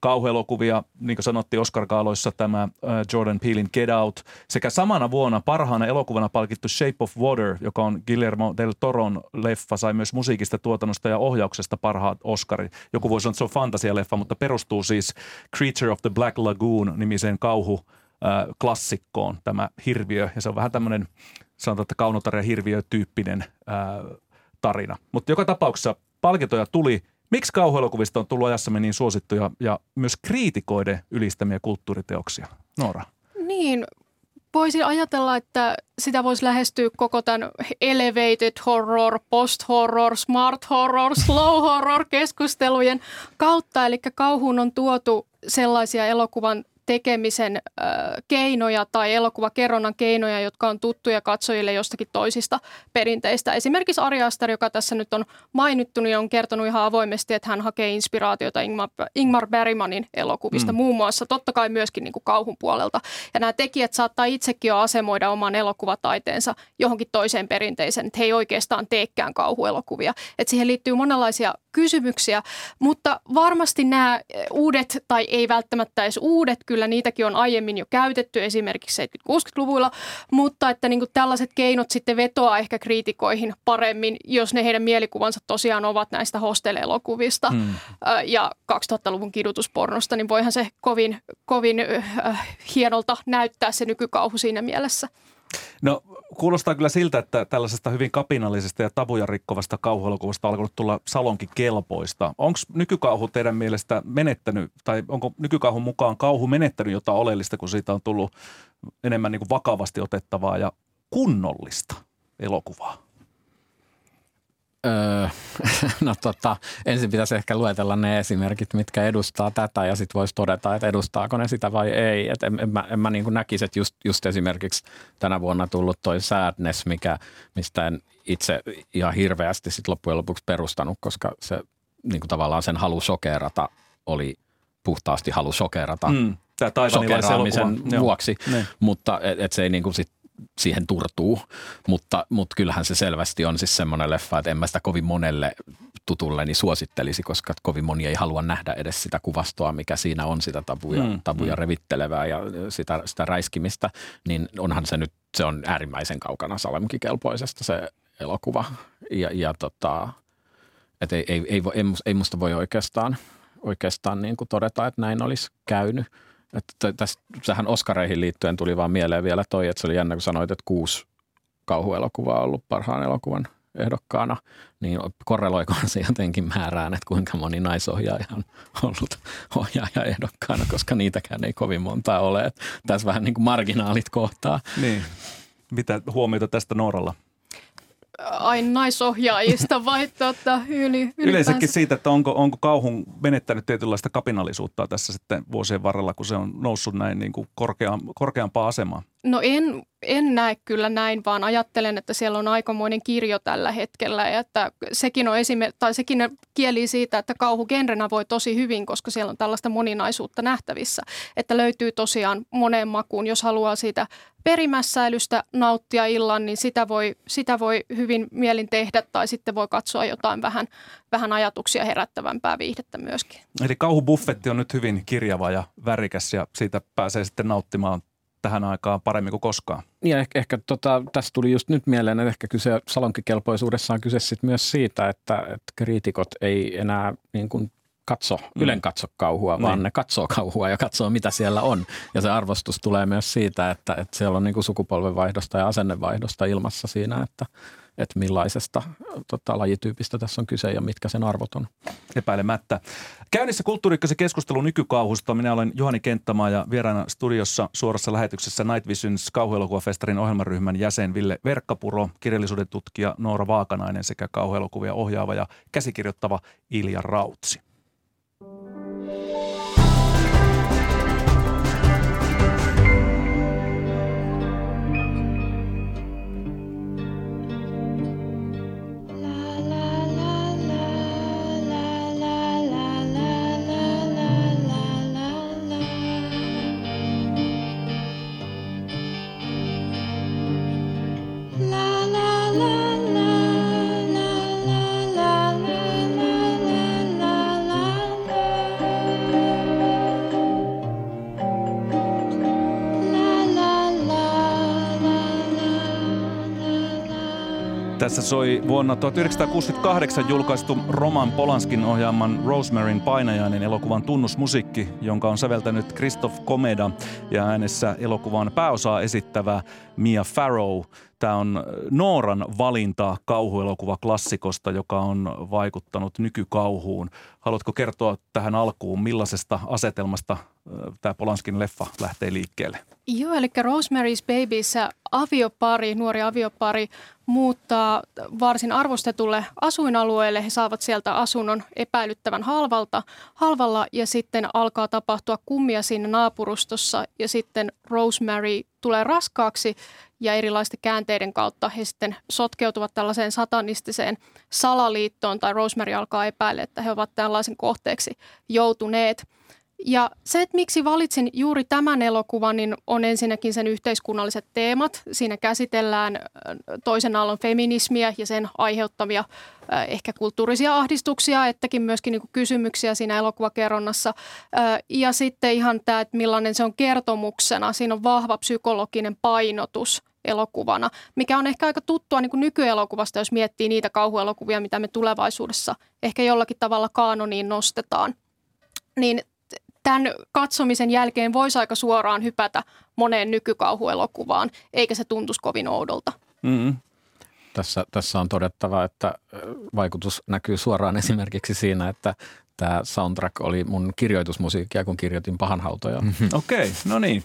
Kauhuelokuvia, niin kuin sanottiin Oscar Kaaloissa, tämä Jordan Peelin Get Out, sekä samana vuonna parhaana elokuvana palkittu Shape of Water, joka on Guillermo del Toron leffa, sai myös musiikista, tuotannosta ja ohjauksesta parhaat Oscarit. Joku voisi sanoa, että se on fantasialeffa, mutta perustuu siis Creature of the Black Lagoon nimiseen kauhu klassikkoon tämä hirviö. Ja se on vähän tämmöinen, sanotaan, että kaunotarja hirviö-tyyppinen ää, tarina. Mutta joka tapauksessa palkintoja tuli. Miksi kauhuelokuvista on tullut ajassa niin suosittuja ja myös kriitikoiden ylistämiä kulttuuriteoksia? Noora. Niin, voisi ajatella, että sitä voisi lähestyä koko tämän elevated horror, post-horror, smart horror, slow horror keskustelujen kautta. Eli kauhuun on tuotu sellaisia elokuvan tekemisen keinoja tai elokuvakerronnan keinoja, jotka on tuttuja katsojille jostakin toisista perinteistä. Esimerkiksi Ari Aster, joka tässä nyt on mainittu, niin on kertonut ihan avoimesti, että hän hakee inspiraatiota Ingmar, Ingmar Bergmanin elokuvista mm. muun muassa, totta kai myöskin niin kuin kauhun puolelta. Ja nämä tekijät saattaa itsekin jo asemoida oman elokuvataiteensa johonkin toiseen perinteiseen, että he ei oikeastaan teekään kauhuelokuvia. Että siihen liittyy monenlaisia kysymyksiä, mutta varmasti nämä uudet tai ei välttämättä edes uudet kyllä niitäkin on aiemmin jo käytetty esimerkiksi 70-60-luvulla, mutta että niin kuin tällaiset keinot sitten vetoaa ehkä kriitikoihin paremmin, jos ne heidän mielikuvansa tosiaan ovat näistä hostelelokuvista hmm. ja 2000-luvun kidutuspornosta, niin voihan se kovin, kovin äh, hienolta näyttää se nykykauhu siinä mielessä. No kuulostaa kyllä siltä, että tällaisesta hyvin kapinallisesta ja tabuja rikkovasta kauhuelokuvasta alkanut tulla salonkin kelpoista. Onko nykykauhu teidän mielestä menettänyt, tai onko nykykauhun mukaan kauhu menettänyt jotain oleellista, kun siitä on tullut enemmän niin kuin vakavasti otettavaa ja kunnollista elokuvaa? Öö, no tota, ensin pitäisi ehkä luetella ne esimerkit, mitkä edustaa tätä ja sitten voisi todeta, että edustaako ne sitä vai ei. Et en, en mä, en mä niin kuin näkisi, että just, just esimerkiksi tänä vuonna tullut toi Sadness, mikä, mistä en itse ihan hirveästi sit loppujen lopuksi perustanut, koska se niin kuin tavallaan sen halu sokerata oli puhtaasti halu sokerata. Mm, Tämä sokeraamisen vuoksi, ne. mutta et, et se ei niin kuin sit siihen turtuu, mutta, mutta kyllähän se selvästi on siis semmoinen leffa, että en mä sitä kovin monelle tutulleni suosittelisi, koska kovin moni ei halua nähdä edes sitä kuvastoa, mikä siinä on sitä tabuja, mm, tabuja mm. revittelevää ja sitä, sitä räiskimistä, niin onhan se nyt, se on äärimmäisen kaukana salemkikelpoisesta se elokuva. Ja, ja tota, et ei, ei, ei, ei, ei musta voi oikeastaan, oikeastaan niin kuin todeta, että näin olisi käynyt. Että tähän Oskareihin liittyen tuli vaan mieleen vielä toi, että se oli jännä, kun sanoit, että kuusi kauhuelokuvaa on ollut parhaan elokuvan ehdokkaana, niin korreloiko se jotenkin määrään, että kuinka moni naisohjaaja on ollut ohjaaja ehdokkaana, koska niitäkään ei kovin montaa ole. Että tässä vähän niin kuin marginaalit kohtaa. Niin. Mitä huomiota tästä Nooralla? Aina naisohjaajista vai tota, yli, Yleensäkin siitä, että onko, onko kauhun menettänyt tietynlaista kapinallisuutta tässä sitten vuosien varrella, kun se on noussut näin niin kuin korkeam, korkeampaa asemaa? No en, en näe kyllä näin, vaan ajattelen, että siellä on aikamoinen kirjo tällä hetkellä ja että sekin on esime- tai sekin kieli siitä, että kauhu genrenä voi tosi hyvin, koska siellä on tällaista moninaisuutta nähtävissä, että löytyy tosiaan moneen makuun, jos haluaa siitä perimässäilystä nauttia illan, niin sitä voi, sitä voi hyvin mielin tehdä tai sitten voi katsoa jotain vähän, vähän ajatuksia herättävämpää viihdettä myöskin. Eli kauhubuffetti on nyt hyvin kirjava ja värikäs ja siitä pääsee sitten nauttimaan tähän aikaan paremmin kuin koskaan. Ja ehkä, ehkä tota, tässä tuli just nyt mieleen, että ehkä kyse salonkikelpoisuudessa on kyse sit myös siitä, että, että kriitikot ei enää niin kuin katso, mm. ylen katso kauhua, niin. vaan ne katsoo kauhua ja katsoo mitä siellä on. Ja se arvostus tulee myös siitä, että, että siellä on niin kuin sukupolvenvaihdosta ja asennevaihdosta ilmassa siinä, että, että millaisesta tota, lajityypistä tässä on kyse ja mitkä sen arvot on. Epäilemättä. Käynnissä kulttuurikkösen keskustelu nykykauhusta. Minä olen Juhani Kenttämaa ja vieraana studiossa suorassa lähetyksessä Night Visions kauhuelokuvafestarin ohjelmaryhmän jäsen Ville Verkkapuro, kirjallisuuden tutkija Noora Vaakanainen sekä kauhuelokuvia ohjaava ja käsikirjoittava Ilja Rautsi. Tässä soi vuonna 1968 julkaistu Roman Polanskin ohjaaman Rosemaryn painajainen elokuvan tunnusmusiikki, jonka on säveltänyt Christoph Komeda ja äänessä elokuvan pääosaa esittävä Mia Farrow. Tämä on Nooran valinta kauhuelokuva klassikosta, joka on vaikuttanut nykykauhuun. Haluatko kertoa tähän alkuun, millaisesta asetelmasta tämä Polanskin leffa lähtee liikkeelle? Joo, eli Rosemary's Babyssä aviopari, nuori aviopari muuttaa varsin arvostetulle asuinalueelle. He saavat sieltä asunnon epäilyttävän halvalta, halvalla ja sitten alkaa tapahtua kummia siinä naapurustossa ja sitten Rosemary tulee raskaaksi ja erilaisten käänteiden kautta he sitten sotkeutuvat tällaiseen satanistiseen salaliittoon tai Rosemary alkaa epäillä, että he ovat tällaisen kohteeksi joutuneet – ja se, että miksi valitsin juuri tämän elokuvan, niin on ensinnäkin sen yhteiskunnalliset teemat. Siinä käsitellään toisen aallon feminismiä ja sen aiheuttamia ehkä kulttuurisia ahdistuksia, ettäkin myöskin niin kysymyksiä siinä elokuvakerronnassa. Ja sitten ihan tämä, että millainen se on kertomuksena. Siinä on vahva psykologinen painotus elokuvana, mikä on ehkä aika tuttua niin kuin nykyelokuvasta, jos miettii niitä kauhuelokuvia, mitä me tulevaisuudessa ehkä jollakin tavalla kaanoniin nostetaan. Niin tämän katsomisen jälkeen voisi aika suoraan hypätä moneen nykykauhuelokuvaan, eikä se tuntuisi kovin oudolta. Mm-hmm. Tässä, tässä on todettava, että vaikutus näkyy suoraan esimerkiksi siinä, että tämä soundtrack oli mun kirjoitusmusiikkia, kun kirjoitin pahanhautoja. Mm-hmm. Okei, okay, no niin.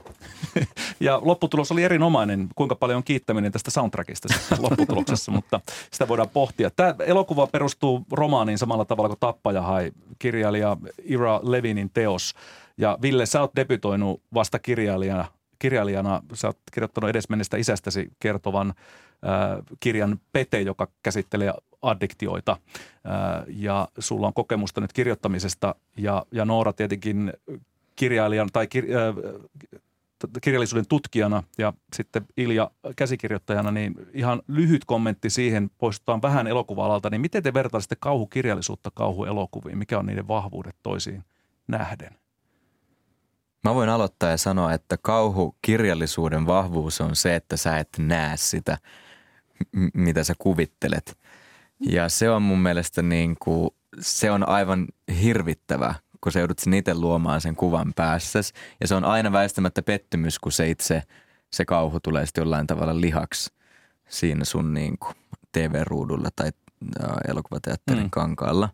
Ja lopputulos oli erinomainen. Kuinka paljon on kiittäminen tästä soundtrackista lopputuloksessa, mutta sitä voidaan pohtia. Tämä elokuva perustuu romaaniin samalla tavalla kuin Tappaja hai kirjailija Ira Levinin teos. Ja Ville, sä oot debytoinut vasta kirjailijana kirjailijana, sä oot kirjoittanut edesmennestä isästäsi kertovan äh, kirjan Pete, joka käsittelee addiktioita. Ja sulla on kokemusta nyt kirjoittamisesta ja, ja Noora tietenkin kirjailijan tai kir, äh, kirjallisuuden tutkijana ja sitten Ilja käsikirjoittajana, niin ihan lyhyt kommentti siihen, poistutaan vähän elokuva-alalta, niin miten te vertaisitte kauhukirjallisuutta kauhuelokuviin? Mikä on niiden vahvuudet toisiin nähden? Mä voin aloittaa ja sanoa, että kauhukirjallisuuden vahvuus on se, että sä et näe sitä, mitä sä kuvittelet. Ja se on mun mielestä niin kuin, se on aivan hirvittävä, kun sä joudut sen itse luomaan sen kuvan päässä. Ja se on aina väistämättä pettymys, kun se itse, se kauhu tulee sitten jollain tavalla lihaksi siinä sun niin kuin TV-ruudulla tai elokuvateatterin mm. kankaalla.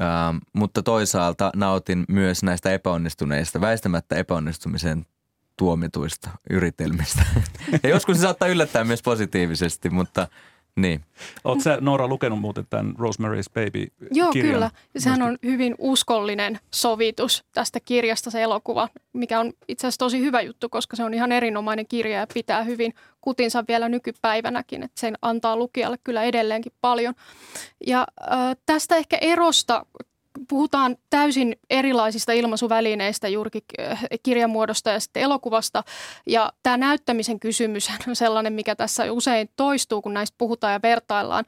Ähm, mutta toisaalta nautin myös näistä epäonnistuneista, väistämättä epäonnistumisen tuomituista yritelmistä. ja joskus se saattaa yllättää myös positiivisesti, mutta Niin. Oletko sä Noora lukenut muuten tämän Rosemary's Baby Joo, kirjan? kyllä. Ja sehän on hyvin uskollinen sovitus tästä kirjasta se elokuva, mikä on itse asiassa tosi hyvä juttu, koska se on ihan erinomainen kirja ja pitää hyvin kutinsa vielä nykypäivänäkin, että sen antaa lukijalle kyllä edelleenkin paljon. Ja äh, tästä ehkä erosta puhutaan täysin erilaisista ilmaisuvälineistä juurikin äh, kirjamuodosta ja sitten elokuvasta. Ja tämä näyttämisen kysymys on sellainen, mikä tässä usein toistuu, kun näistä puhutaan ja vertaillaan.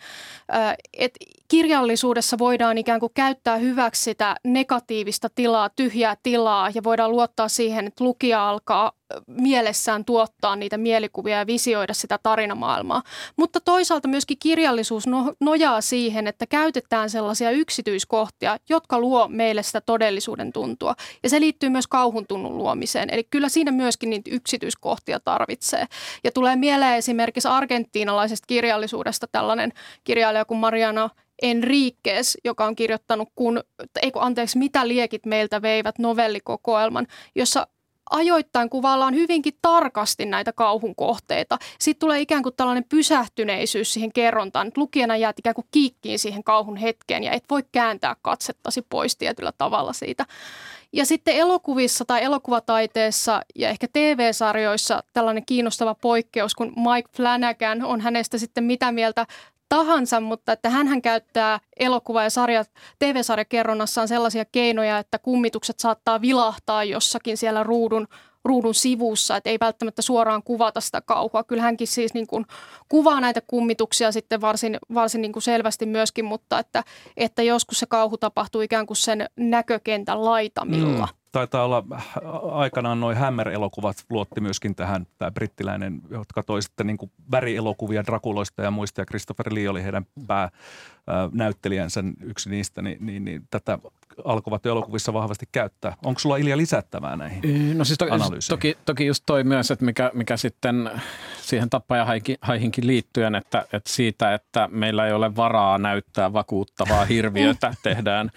Äh, että kirjallisuudessa voidaan ikään kuin käyttää hyväksi sitä negatiivista tilaa, tyhjää tilaa ja voidaan luottaa siihen, että lukija alkaa mielessään tuottaa niitä mielikuvia ja visioida sitä tarinamaailmaa. Mutta toisaalta myöskin kirjallisuus no, nojaa siihen, että käytetään sellaisia yksityiskohtia, jotka luo meille sitä todellisuuden tuntua. Ja se liittyy myös kauhun tunnun luomiseen. Eli kyllä siinä myöskin niitä yksityiskohtia tarvitsee. Ja tulee mieleen esimerkiksi argentiinalaisesta kirjallisuudesta tällainen kirjailija kuin Mariana Enriquez, joka on kirjoittanut, kun, ei kun, anteeksi, mitä liekit meiltä veivät novellikokoelman, jossa ajoittain kuvaillaan hyvinkin tarkasti näitä kauhun kohteita. Sitten tulee ikään kuin tällainen pysähtyneisyys siihen kerrontaan, että lukijana jäät ikään kuin kiikkiin siihen kauhun hetkeen ja et voi kääntää katsettasi pois tietyllä tavalla siitä. Ja sitten elokuvissa tai elokuvataiteessa ja ehkä TV-sarjoissa tällainen kiinnostava poikkeus, kun Mike Flanagan on hänestä sitten mitä mieltä tahansa, mutta että hän käyttää elokuva- ja sarja, TV-sarjakerronnassaan sellaisia keinoja, että kummitukset saattaa vilahtaa jossakin siellä ruudun ruudun sivussa, että ei välttämättä suoraan kuvata sitä kauhua. Kyllä hänkin siis niin kuin kuvaa näitä kummituksia sitten varsin, varsin niin kuin selvästi myöskin, mutta että, että joskus se kauhu tapahtuu ikään kuin sen näkökentän laitamilla. Mm taitaa olla äh, aikanaan noin Hammer-elokuvat luotti myöskin tähän, tämä brittiläinen, jotka toi sitten niin värielokuvia Drakuloista ja muista, ja Christopher Lee oli heidän päänäyttelijänsä yksi niistä, niin, niin, niin tätä alkoivat elokuvissa vahvasti käyttää. Onko sulla Ilja lisättävää näihin No siis to, toki, toki just toi myös, että mikä, mikä sitten siihen tappajahaihinkin liittyen, että, että siitä, että meillä ei ole varaa näyttää vakuuttavaa hirviötä, tehdään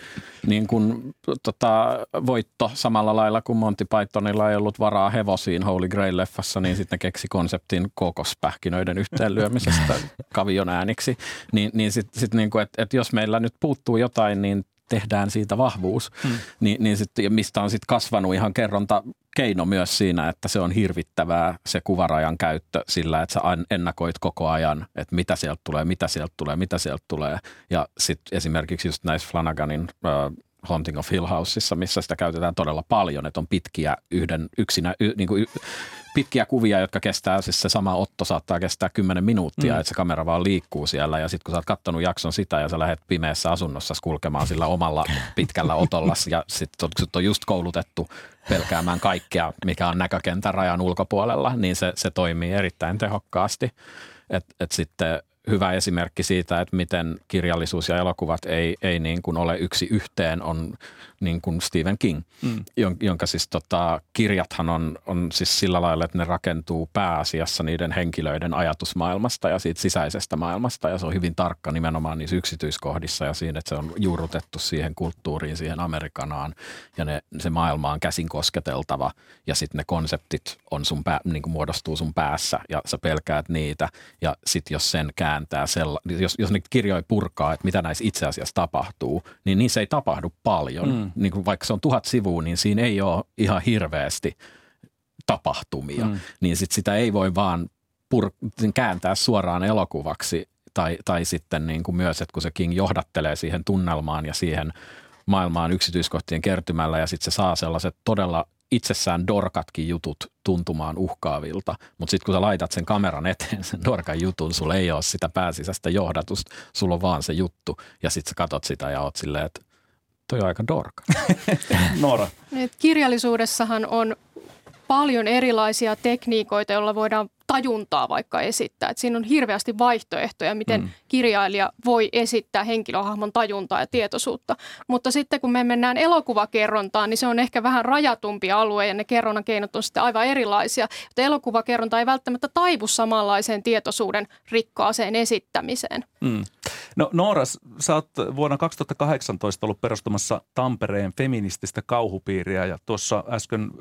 niin kuin, tota, voitto samalla lailla kuin Monty Pythonilla ei ollut varaa hevosiin Holy Grail-leffassa, niin sitten keksi konseptin kokospähkinöiden yhteenlyömisestä kavion ääniksi. Niin, niin sitten sit niin että et jos meillä nyt puuttuu jotain, niin tehdään siitä vahvuus, hmm. niin, niin sit, mistä on sitten kasvanut ihan kerronta keino myös siinä, että se on hirvittävää se kuvarajan käyttö sillä, että sä ennakoit koko ajan, että mitä sieltä tulee, mitä sieltä tulee, mitä sieltä tulee. Ja sitten esimerkiksi just näissä Flanaganin uh, Haunting of Hill Houseissa, missä sitä käytetään todella paljon, että on pitkiä yhden yksinä, y, niin kuin y, pitkiä kuvia, jotka kestää, siis se sama otto saattaa kestää 10 minuuttia, mm. että se kamera vaan liikkuu siellä ja sitten kun sä oot kattonut jakson sitä ja sä lähdet pimeässä asunnossa kulkemaan sillä omalla pitkällä otolla ja sitten sut on just koulutettu pelkäämään kaikkea, mikä on näkökentän rajan ulkopuolella, niin se, se toimii erittäin tehokkaasti. Että et sitten hyvä esimerkki siitä, että miten kirjallisuus ja elokuvat ei, ei niin kuin ole yksi yhteen, on niin kuin Stephen King, mm. jonka siis tota, kirjathan on, on siis sillä lailla, että ne rakentuu pääasiassa niiden henkilöiden ajatusmaailmasta ja siitä sisäisestä maailmasta ja se on hyvin tarkka nimenomaan niissä yksityiskohdissa ja siinä, että se on juurrutettu siihen kulttuuriin, siihen Amerikanaan ja ne, se maailma on käsin kosketeltava ja sitten ne konseptit on sun pää, niin kuin muodostuu sun päässä ja sä pelkäät niitä ja sitten jos sen kääntää, sella, jos, jos ne kirjoja purkaa, että mitä näissä itse asiassa tapahtuu, niin niissä ei tapahdu paljon. Mm niin kuin vaikka se on tuhat sivua, niin siinä ei ole ihan hirveästi tapahtumia. Mm. Niin sit sitä ei voi vaan pur- kääntää suoraan elokuvaksi tai, tai sitten niin kuin myös, että kun se King johdattelee siihen tunnelmaan ja siihen maailmaan yksityiskohtien kertymällä ja sitten se saa sellaiset todella itsessään dorkatkin jutut tuntumaan uhkaavilta, mutta sitten kun sä laitat sen kameran eteen sen dorkan jutun, sulla ei ole sitä pääsisäistä johdatusta, sulla on vaan se juttu ja sitten sä katot sitä ja oot silleen, että toi on aika dorka. Noora. Kirjallisuudessahan on paljon erilaisia tekniikoita, joilla voidaan tajuntaa vaikka esittää. Et siinä on hirveästi vaihtoehtoja, miten mm. kirjailija voi esittää henkilöhahmon tajuntaa ja tietoisuutta. Mutta sitten kun me mennään elokuvakerrontaan, niin se on ehkä vähän rajatumpi alue ja ne kerronnan keinot on sitten aivan erilaisia. Mutta elokuvakerronta ei välttämättä taivu samanlaiseen tietoisuuden rikkaaseen esittämiseen. Mm. No Noora, sä oot vuonna 2018 ollut perustamassa Tampereen feminististä kauhupiiriä ja tuossa äsken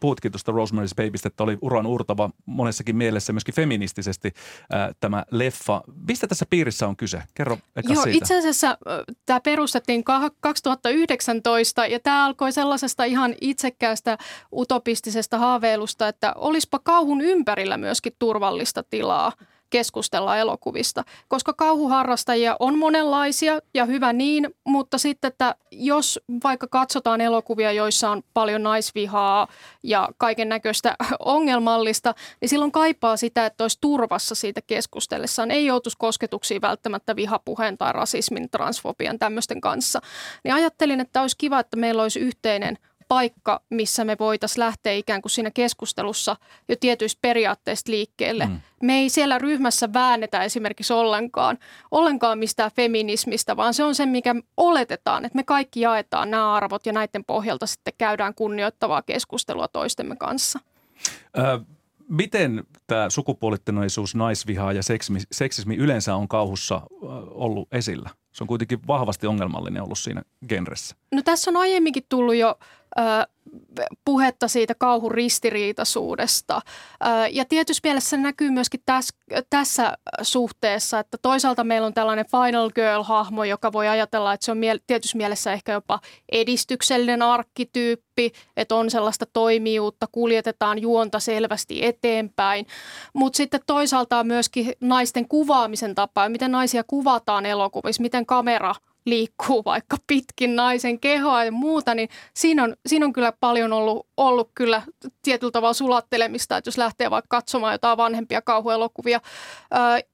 puhutkin tuosta Rosemary's Babystä, että oli uran urtava monessakin mielessä myöskin feministisesti ää, tämä leffa. Mistä tässä piirissä on kyse? Kerro eka Joo, siitä. itse asiassa tämä perustettiin 2019 ja tämä alkoi sellaisesta ihan itsekkäästä utopistisesta haaveilusta, että olispa kauhun ympärillä myöskin turvallista tilaa keskustella elokuvista, koska kauhuharrastajia on monenlaisia ja hyvä niin, mutta sitten, että jos vaikka katsotaan elokuvia, joissa on paljon naisvihaa ja kaiken näköistä ongelmallista, niin silloin kaipaa sitä, että olisi turvassa siitä keskustellessaan. Ei joutuisi kosketuksiin välttämättä vihapuheen tai rasismin, transfobian tämmöisten kanssa. Niin ajattelin, että olisi kiva, että meillä olisi yhteinen – paikka, missä me voitaisiin lähteä ikään kuin siinä keskustelussa jo tietyistä periaatteista liikkeelle. Mm. Me ei siellä ryhmässä väännetä esimerkiksi ollenkaan, ollenkaan mistään feminismistä, vaan se on se, mikä oletetaan, että me kaikki jaetaan nämä arvot ja näiden pohjalta sitten käydään kunnioittavaa keskustelua toistemme kanssa. Ö, miten tämä sukupuolittuneisuus, naisviha ja seksismi, seksismi yleensä on kauhussa ollut esillä? Se on kuitenkin vahvasti ongelmallinen ollut siinä genressä. No tässä on aiemminkin tullut jo puhetta siitä kauhun ristiriitaisuudesta. Ja tietysti mielessä se näkyy myöskin tässä, tässä suhteessa, että toisaalta meillä on tällainen final girl-hahmo, joka voi ajatella, että se on tietysti mielessä ehkä jopa edistyksellinen arkkityyppi, että on sellaista toimijuutta, kuljetetaan juonta selvästi eteenpäin. Mutta sitten toisaalta myöskin naisten kuvaamisen tapa, miten naisia kuvataan elokuvissa, miten kamera – liikkuu vaikka pitkin naisen kehoa ja muuta, niin siinä on, siinä on kyllä paljon ollut, ollut kyllä tietyllä tavalla sulattelemista, että jos lähtee vaikka katsomaan jotain vanhempia kauhuelokuvia.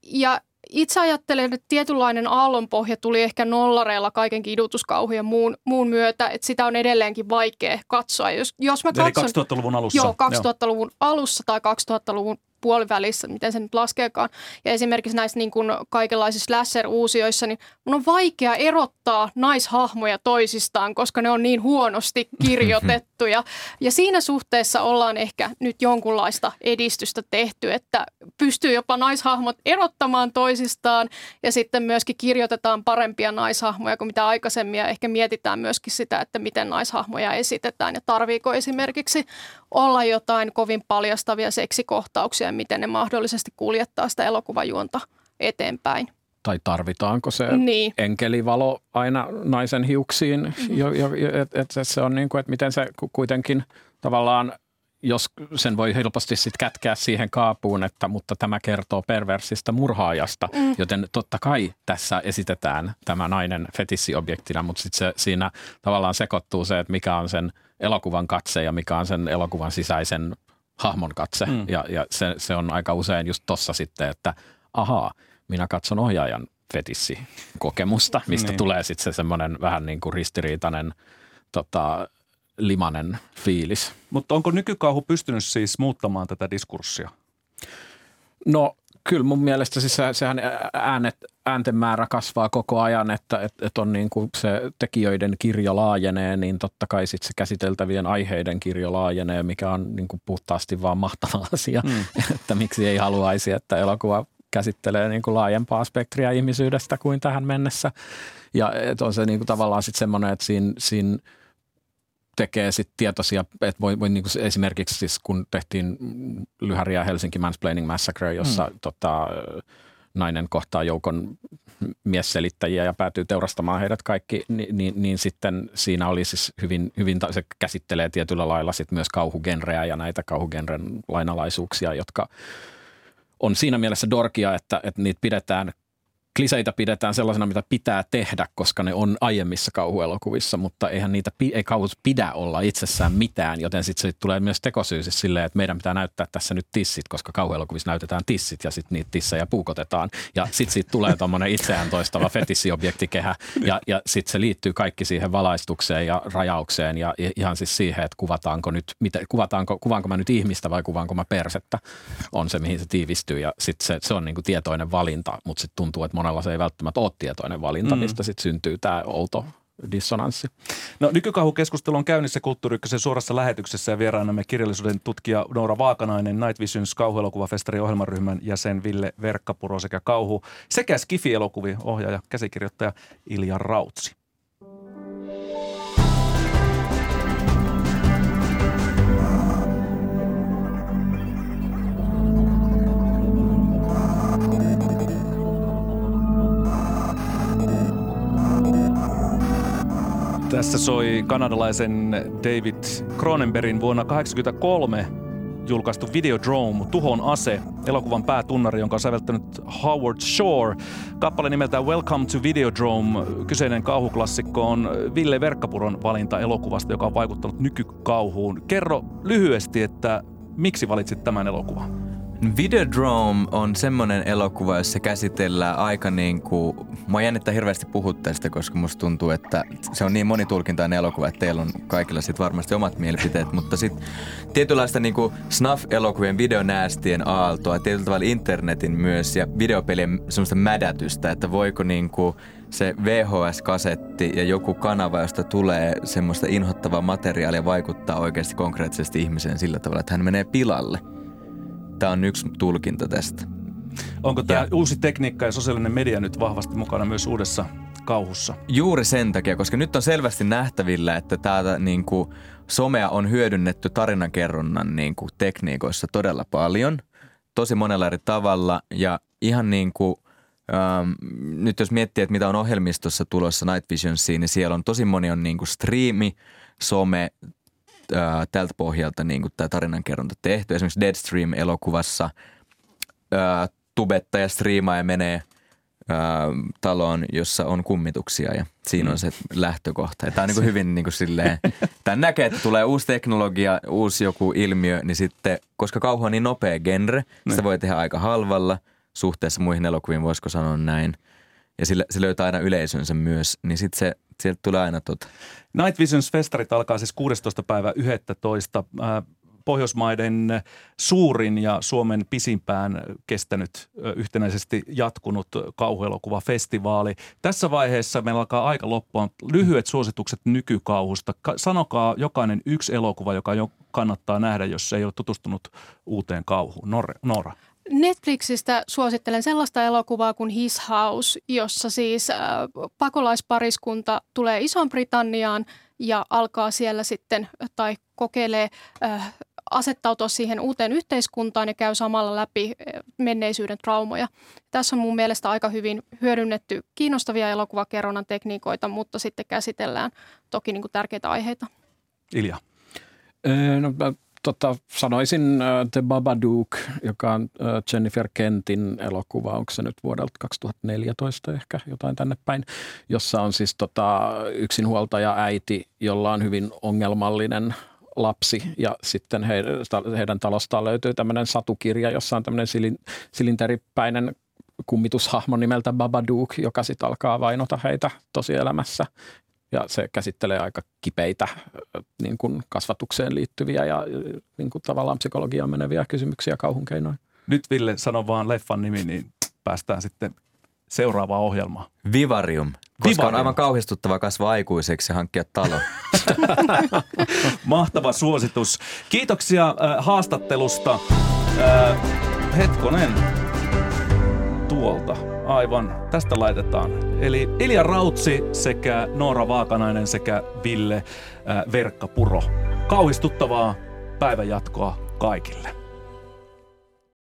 ja itse ajattelen, että tietynlainen aallonpohja tuli ehkä nollareilla kaiken kidutuskauhun ja muun, muun myötä, että sitä on edelleenkin vaikea katsoa. Jos, jos mä katson, Eli 2000-luvun alussa. Joo, 2000-luvun joo. alussa tai 2000-luvun puolivälissä, miten se nyt laskeekaan. Ja esimerkiksi näissä niin kuin kaikenlaisissa slasher-uusioissa, niin mun on vaikea erottaa naishahmoja toisistaan, koska ne on niin huonosti kirjoitettuja. Ja siinä suhteessa ollaan ehkä nyt jonkunlaista edistystä tehty, että pystyy jopa naishahmot erottamaan toisistaan ja sitten myöskin kirjoitetaan parempia naishahmoja kuin mitä aikaisemmin ja ehkä mietitään myöskin sitä, että miten naishahmoja esitetään ja tarviiko esimerkiksi olla jotain kovin paljastavia seksikohtauksia ja miten ne mahdollisesti kuljettaa sitä elokuvajuonta eteenpäin. Tai tarvitaanko se niin. enkelivalo aina naisen hiuksiin? Mm-hmm. Jo, jo, et, et se on niin kuin, että miten se kuitenkin tavallaan jos sen voi helposti sitten kätkeä siihen kaapuun, että mutta tämä kertoo perversistä murhaajasta, mm. joten totta kai tässä esitetään tämä nainen fetissiobjektina, mutta sitten siinä tavallaan sekoittuu se, että mikä on sen elokuvan katse ja mikä on sen elokuvan sisäisen hahmon katse. Mm. Ja, ja se, se on aika usein just tossa sitten, että ahaa, minä katson ohjaajan fetissikokemusta, mistä niin. tulee sitten se semmoinen vähän niin kuin ristiriitainen tota, limanen fiilis. Mutta onko nykykauhu pystynyt siis muuttamaan tätä diskurssia? No kyllä mun mielestä siis sehän äänet, äänten määrä kasvaa koko ajan, että et, et on niin kuin se tekijöiden kirjo laajenee, niin totta kai sitten se käsiteltävien aiheiden kirjo laajenee, mikä on niin kuin puhtaasti vaan mahtava asia, mm. että miksi ei haluaisi, että elokuva käsittelee niin kuin laajempaa spektria ihmisyydestä kuin tähän mennessä. Ja et on se niin kuin tavallaan sitten semmoinen, että siinä, siinä – tekee sit tietoisia, että voi, voi niinku esimerkiksi siis kun tehtiin Lyhäriä Helsinki Mansplaining Massacre, jossa hmm. tota, nainen kohtaa joukon miesselittäjiä ja päätyy teurastamaan heidät kaikki, niin, niin, niin sitten siinä oli siis hyvin, hyvin, se käsittelee tietyllä lailla sit myös kauhugenreä ja näitä kauhugenren lainalaisuuksia, jotka on siinä mielessä dorkia, että, että niitä pidetään kliseitä pidetään sellaisena, mitä pitää tehdä, koska ne on aiemmissa kauhuelokuvissa, mutta eihän niitä ei kauhus pidä olla itsessään mitään, joten sitten sit tulee myös tekosyy siis silleen, että meidän pitää näyttää tässä nyt tissit, koska kauhuelokuvissa näytetään tissit ja sitten niitä tissejä puukotetaan. Ja sitten siitä tulee tuommoinen itseään toistava fetissiobjektikehä ja, ja sitten se liittyy kaikki siihen valaistukseen ja rajaukseen ja ihan siis siihen, että kuvataanko nyt, mitä, kuvataanko, kuvaanko mä nyt ihmistä vai kuvaanko mä persettä, on se mihin se tiivistyy ja sitten se, se on niinku tietoinen valinta, mutta sitten tuntuu, että monella se ei välttämättä ole tietoinen valinta, mm. mistä sitten syntyy tämä outo dissonanssi. No nykykauhukeskustelu on käynnissä Kulttuuri suorassa lähetyksessä ja vieraanamme kirjallisuuden tutkija Noora Vaakanainen, Night Visions kauhuelokuvafestarin ohjelmaryhmän jäsen Ville Verkkapuro sekä kauhu sekä Skifi-elokuvien ohjaaja, käsikirjoittaja Ilja Rautsi. Tässä soi kanadalaisen David Cronenbergin vuonna 1983 julkaistu Videodrome, Tuhon ase, elokuvan päätunnari, jonka on säveltänyt Howard Shore. Kappale nimeltään Welcome to Videodrome, kyseinen kauhuklassikko on Ville Verkkapuron valinta elokuvasta, joka on vaikuttanut nykykauhuun. Kerro lyhyesti, että miksi valitsit tämän elokuvan? Videodrome on semmonen elokuva, jossa käsitellään aika niin kuin, mä jännittää hirveästi puhua tästä, koska musta tuntuu, että se on niin monitulkintainen elokuva, että teillä on kaikilla sit varmasti omat mielipiteet, mutta sitten tietynlaista niin kuin snuff-elokuvien videonäästien aaltoa, tietyllä tavalla internetin myös ja videopelien semmoista mädätystä, että voiko niin kuin se VHS-kasetti ja joku kanava, josta tulee semmoista inhottavaa materiaalia vaikuttaa oikeasti konkreettisesti ihmiseen sillä tavalla, että hän menee pilalle. Tämä on yksi tulkinta tästä. Onko tämä ja. uusi tekniikka ja sosiaalinen media nyt vahvasti mukana myös uudessa kauhussa? Juuri sen takia, koska nyt on selvästi nähtävillä, että täältä niin kuin, somea on hyödynnetty tarinankerronnan niin kuin, tekniikoissa todella paljon, tosi monella eri tavalla ja ihan niin kuin, ähm, nyt jos miettii, että mitä on ohjelmistossa tulossa Night Visionsiin, niin siellä on tosi moni on niin kuin striimi, some, ää, tältä pohjalta niin tämä tarinankerronta tehty. Esimerkiksi Deadstream-elokuvassa ää, tubettaja striimaa ja menee ää, taloon, jossa on kummituksia ja siinä on se lähtökohta. tämä on niin hyvin niin kuin silleen, tämän näkee, että tulee uusi teknologia, uusi joku ilmiö, niin sitten, koska kauhu on niin nopea genre, sitä niin. voi tehdä aika halvalla suhteessa muihin elokuviin, voisiko sanoa näin. Ja sillä, se löytää aina yleisönsä myös, niin sitten se sieltä tulee aina tota. Night Visions festarit alkaa siis 16. päivä 11. Pohjoismaiden suurin ja Suomen pisimpään kestänyt yhtenäisesti jatkunut kauhuelokuvafestivaali. Tässä vaiheessa meillä alkaa aika loppua. Lyhyet suositukset nykykauhusta. Sanokaa jokainen yksi elokuva, joka jo kannattaa nähdä, jos ei ole tutustunut uuteen kauhuun. Nora. Netflixistä suosittelen sellaista elokuvaa kuin His House, jossa siis äh, pakolaispariskunta tulee Iso-Britanniaan ja alkaa siellä sitten tai kokeilee äh, asettautua siihen uuteen yhteiskuntaan ja käy samalla läpi äh, menneisyyden traumoja. Tässä on mun mielestä aika hyvin hyödynnetty kiinnostavia elokuvakerronnan tekniikoita, mutta sitten käsitellään toki niin kuin tärkeitä aiheita. Ilja. No, tota, sanoisin uh, The Babadook, joka on uh, Jennifer Kentin elokuva, onko se nyt vuodelta 2014 ehkä jotain tänne päin, jossa on siis tota, yksinhuoltaja äiti, jolla on hyvin ongelmallinen lapsi. Ja sitten he, heidän talostaan löytyy tämmöinen satukirja, jossa on tämmöinen silin, silinteripäinen kummitushahmo nimeltä Babadook, joka sitten alkaa vainota heitä tosielämässä ja se käsittelee aika kipeitä niin kuin kasvatukseen liittyviä ja niin kuin tavallaan psykologiaan meneviä kysymyksiä kauhun keinoin. Nyt Ville sano vaan leffan nimi, niin päästään sitten seuraavaan ohjelmaan. Vivarium. Koska Vivarium. on aivan kauhistuttava kasvaa aikuiseksi ja hankkia talo. Mahtava suositus. Kiitoksia äh, haastattelusta. Äh, hetkonen tuolta. Aivan, tästä laitetaan. Eli Ilja Rautsi sekä Noora Vaakanainen sekä Ville äh, Verkkapuro. Kauhistuttavaa päivänjatkoa kaikille.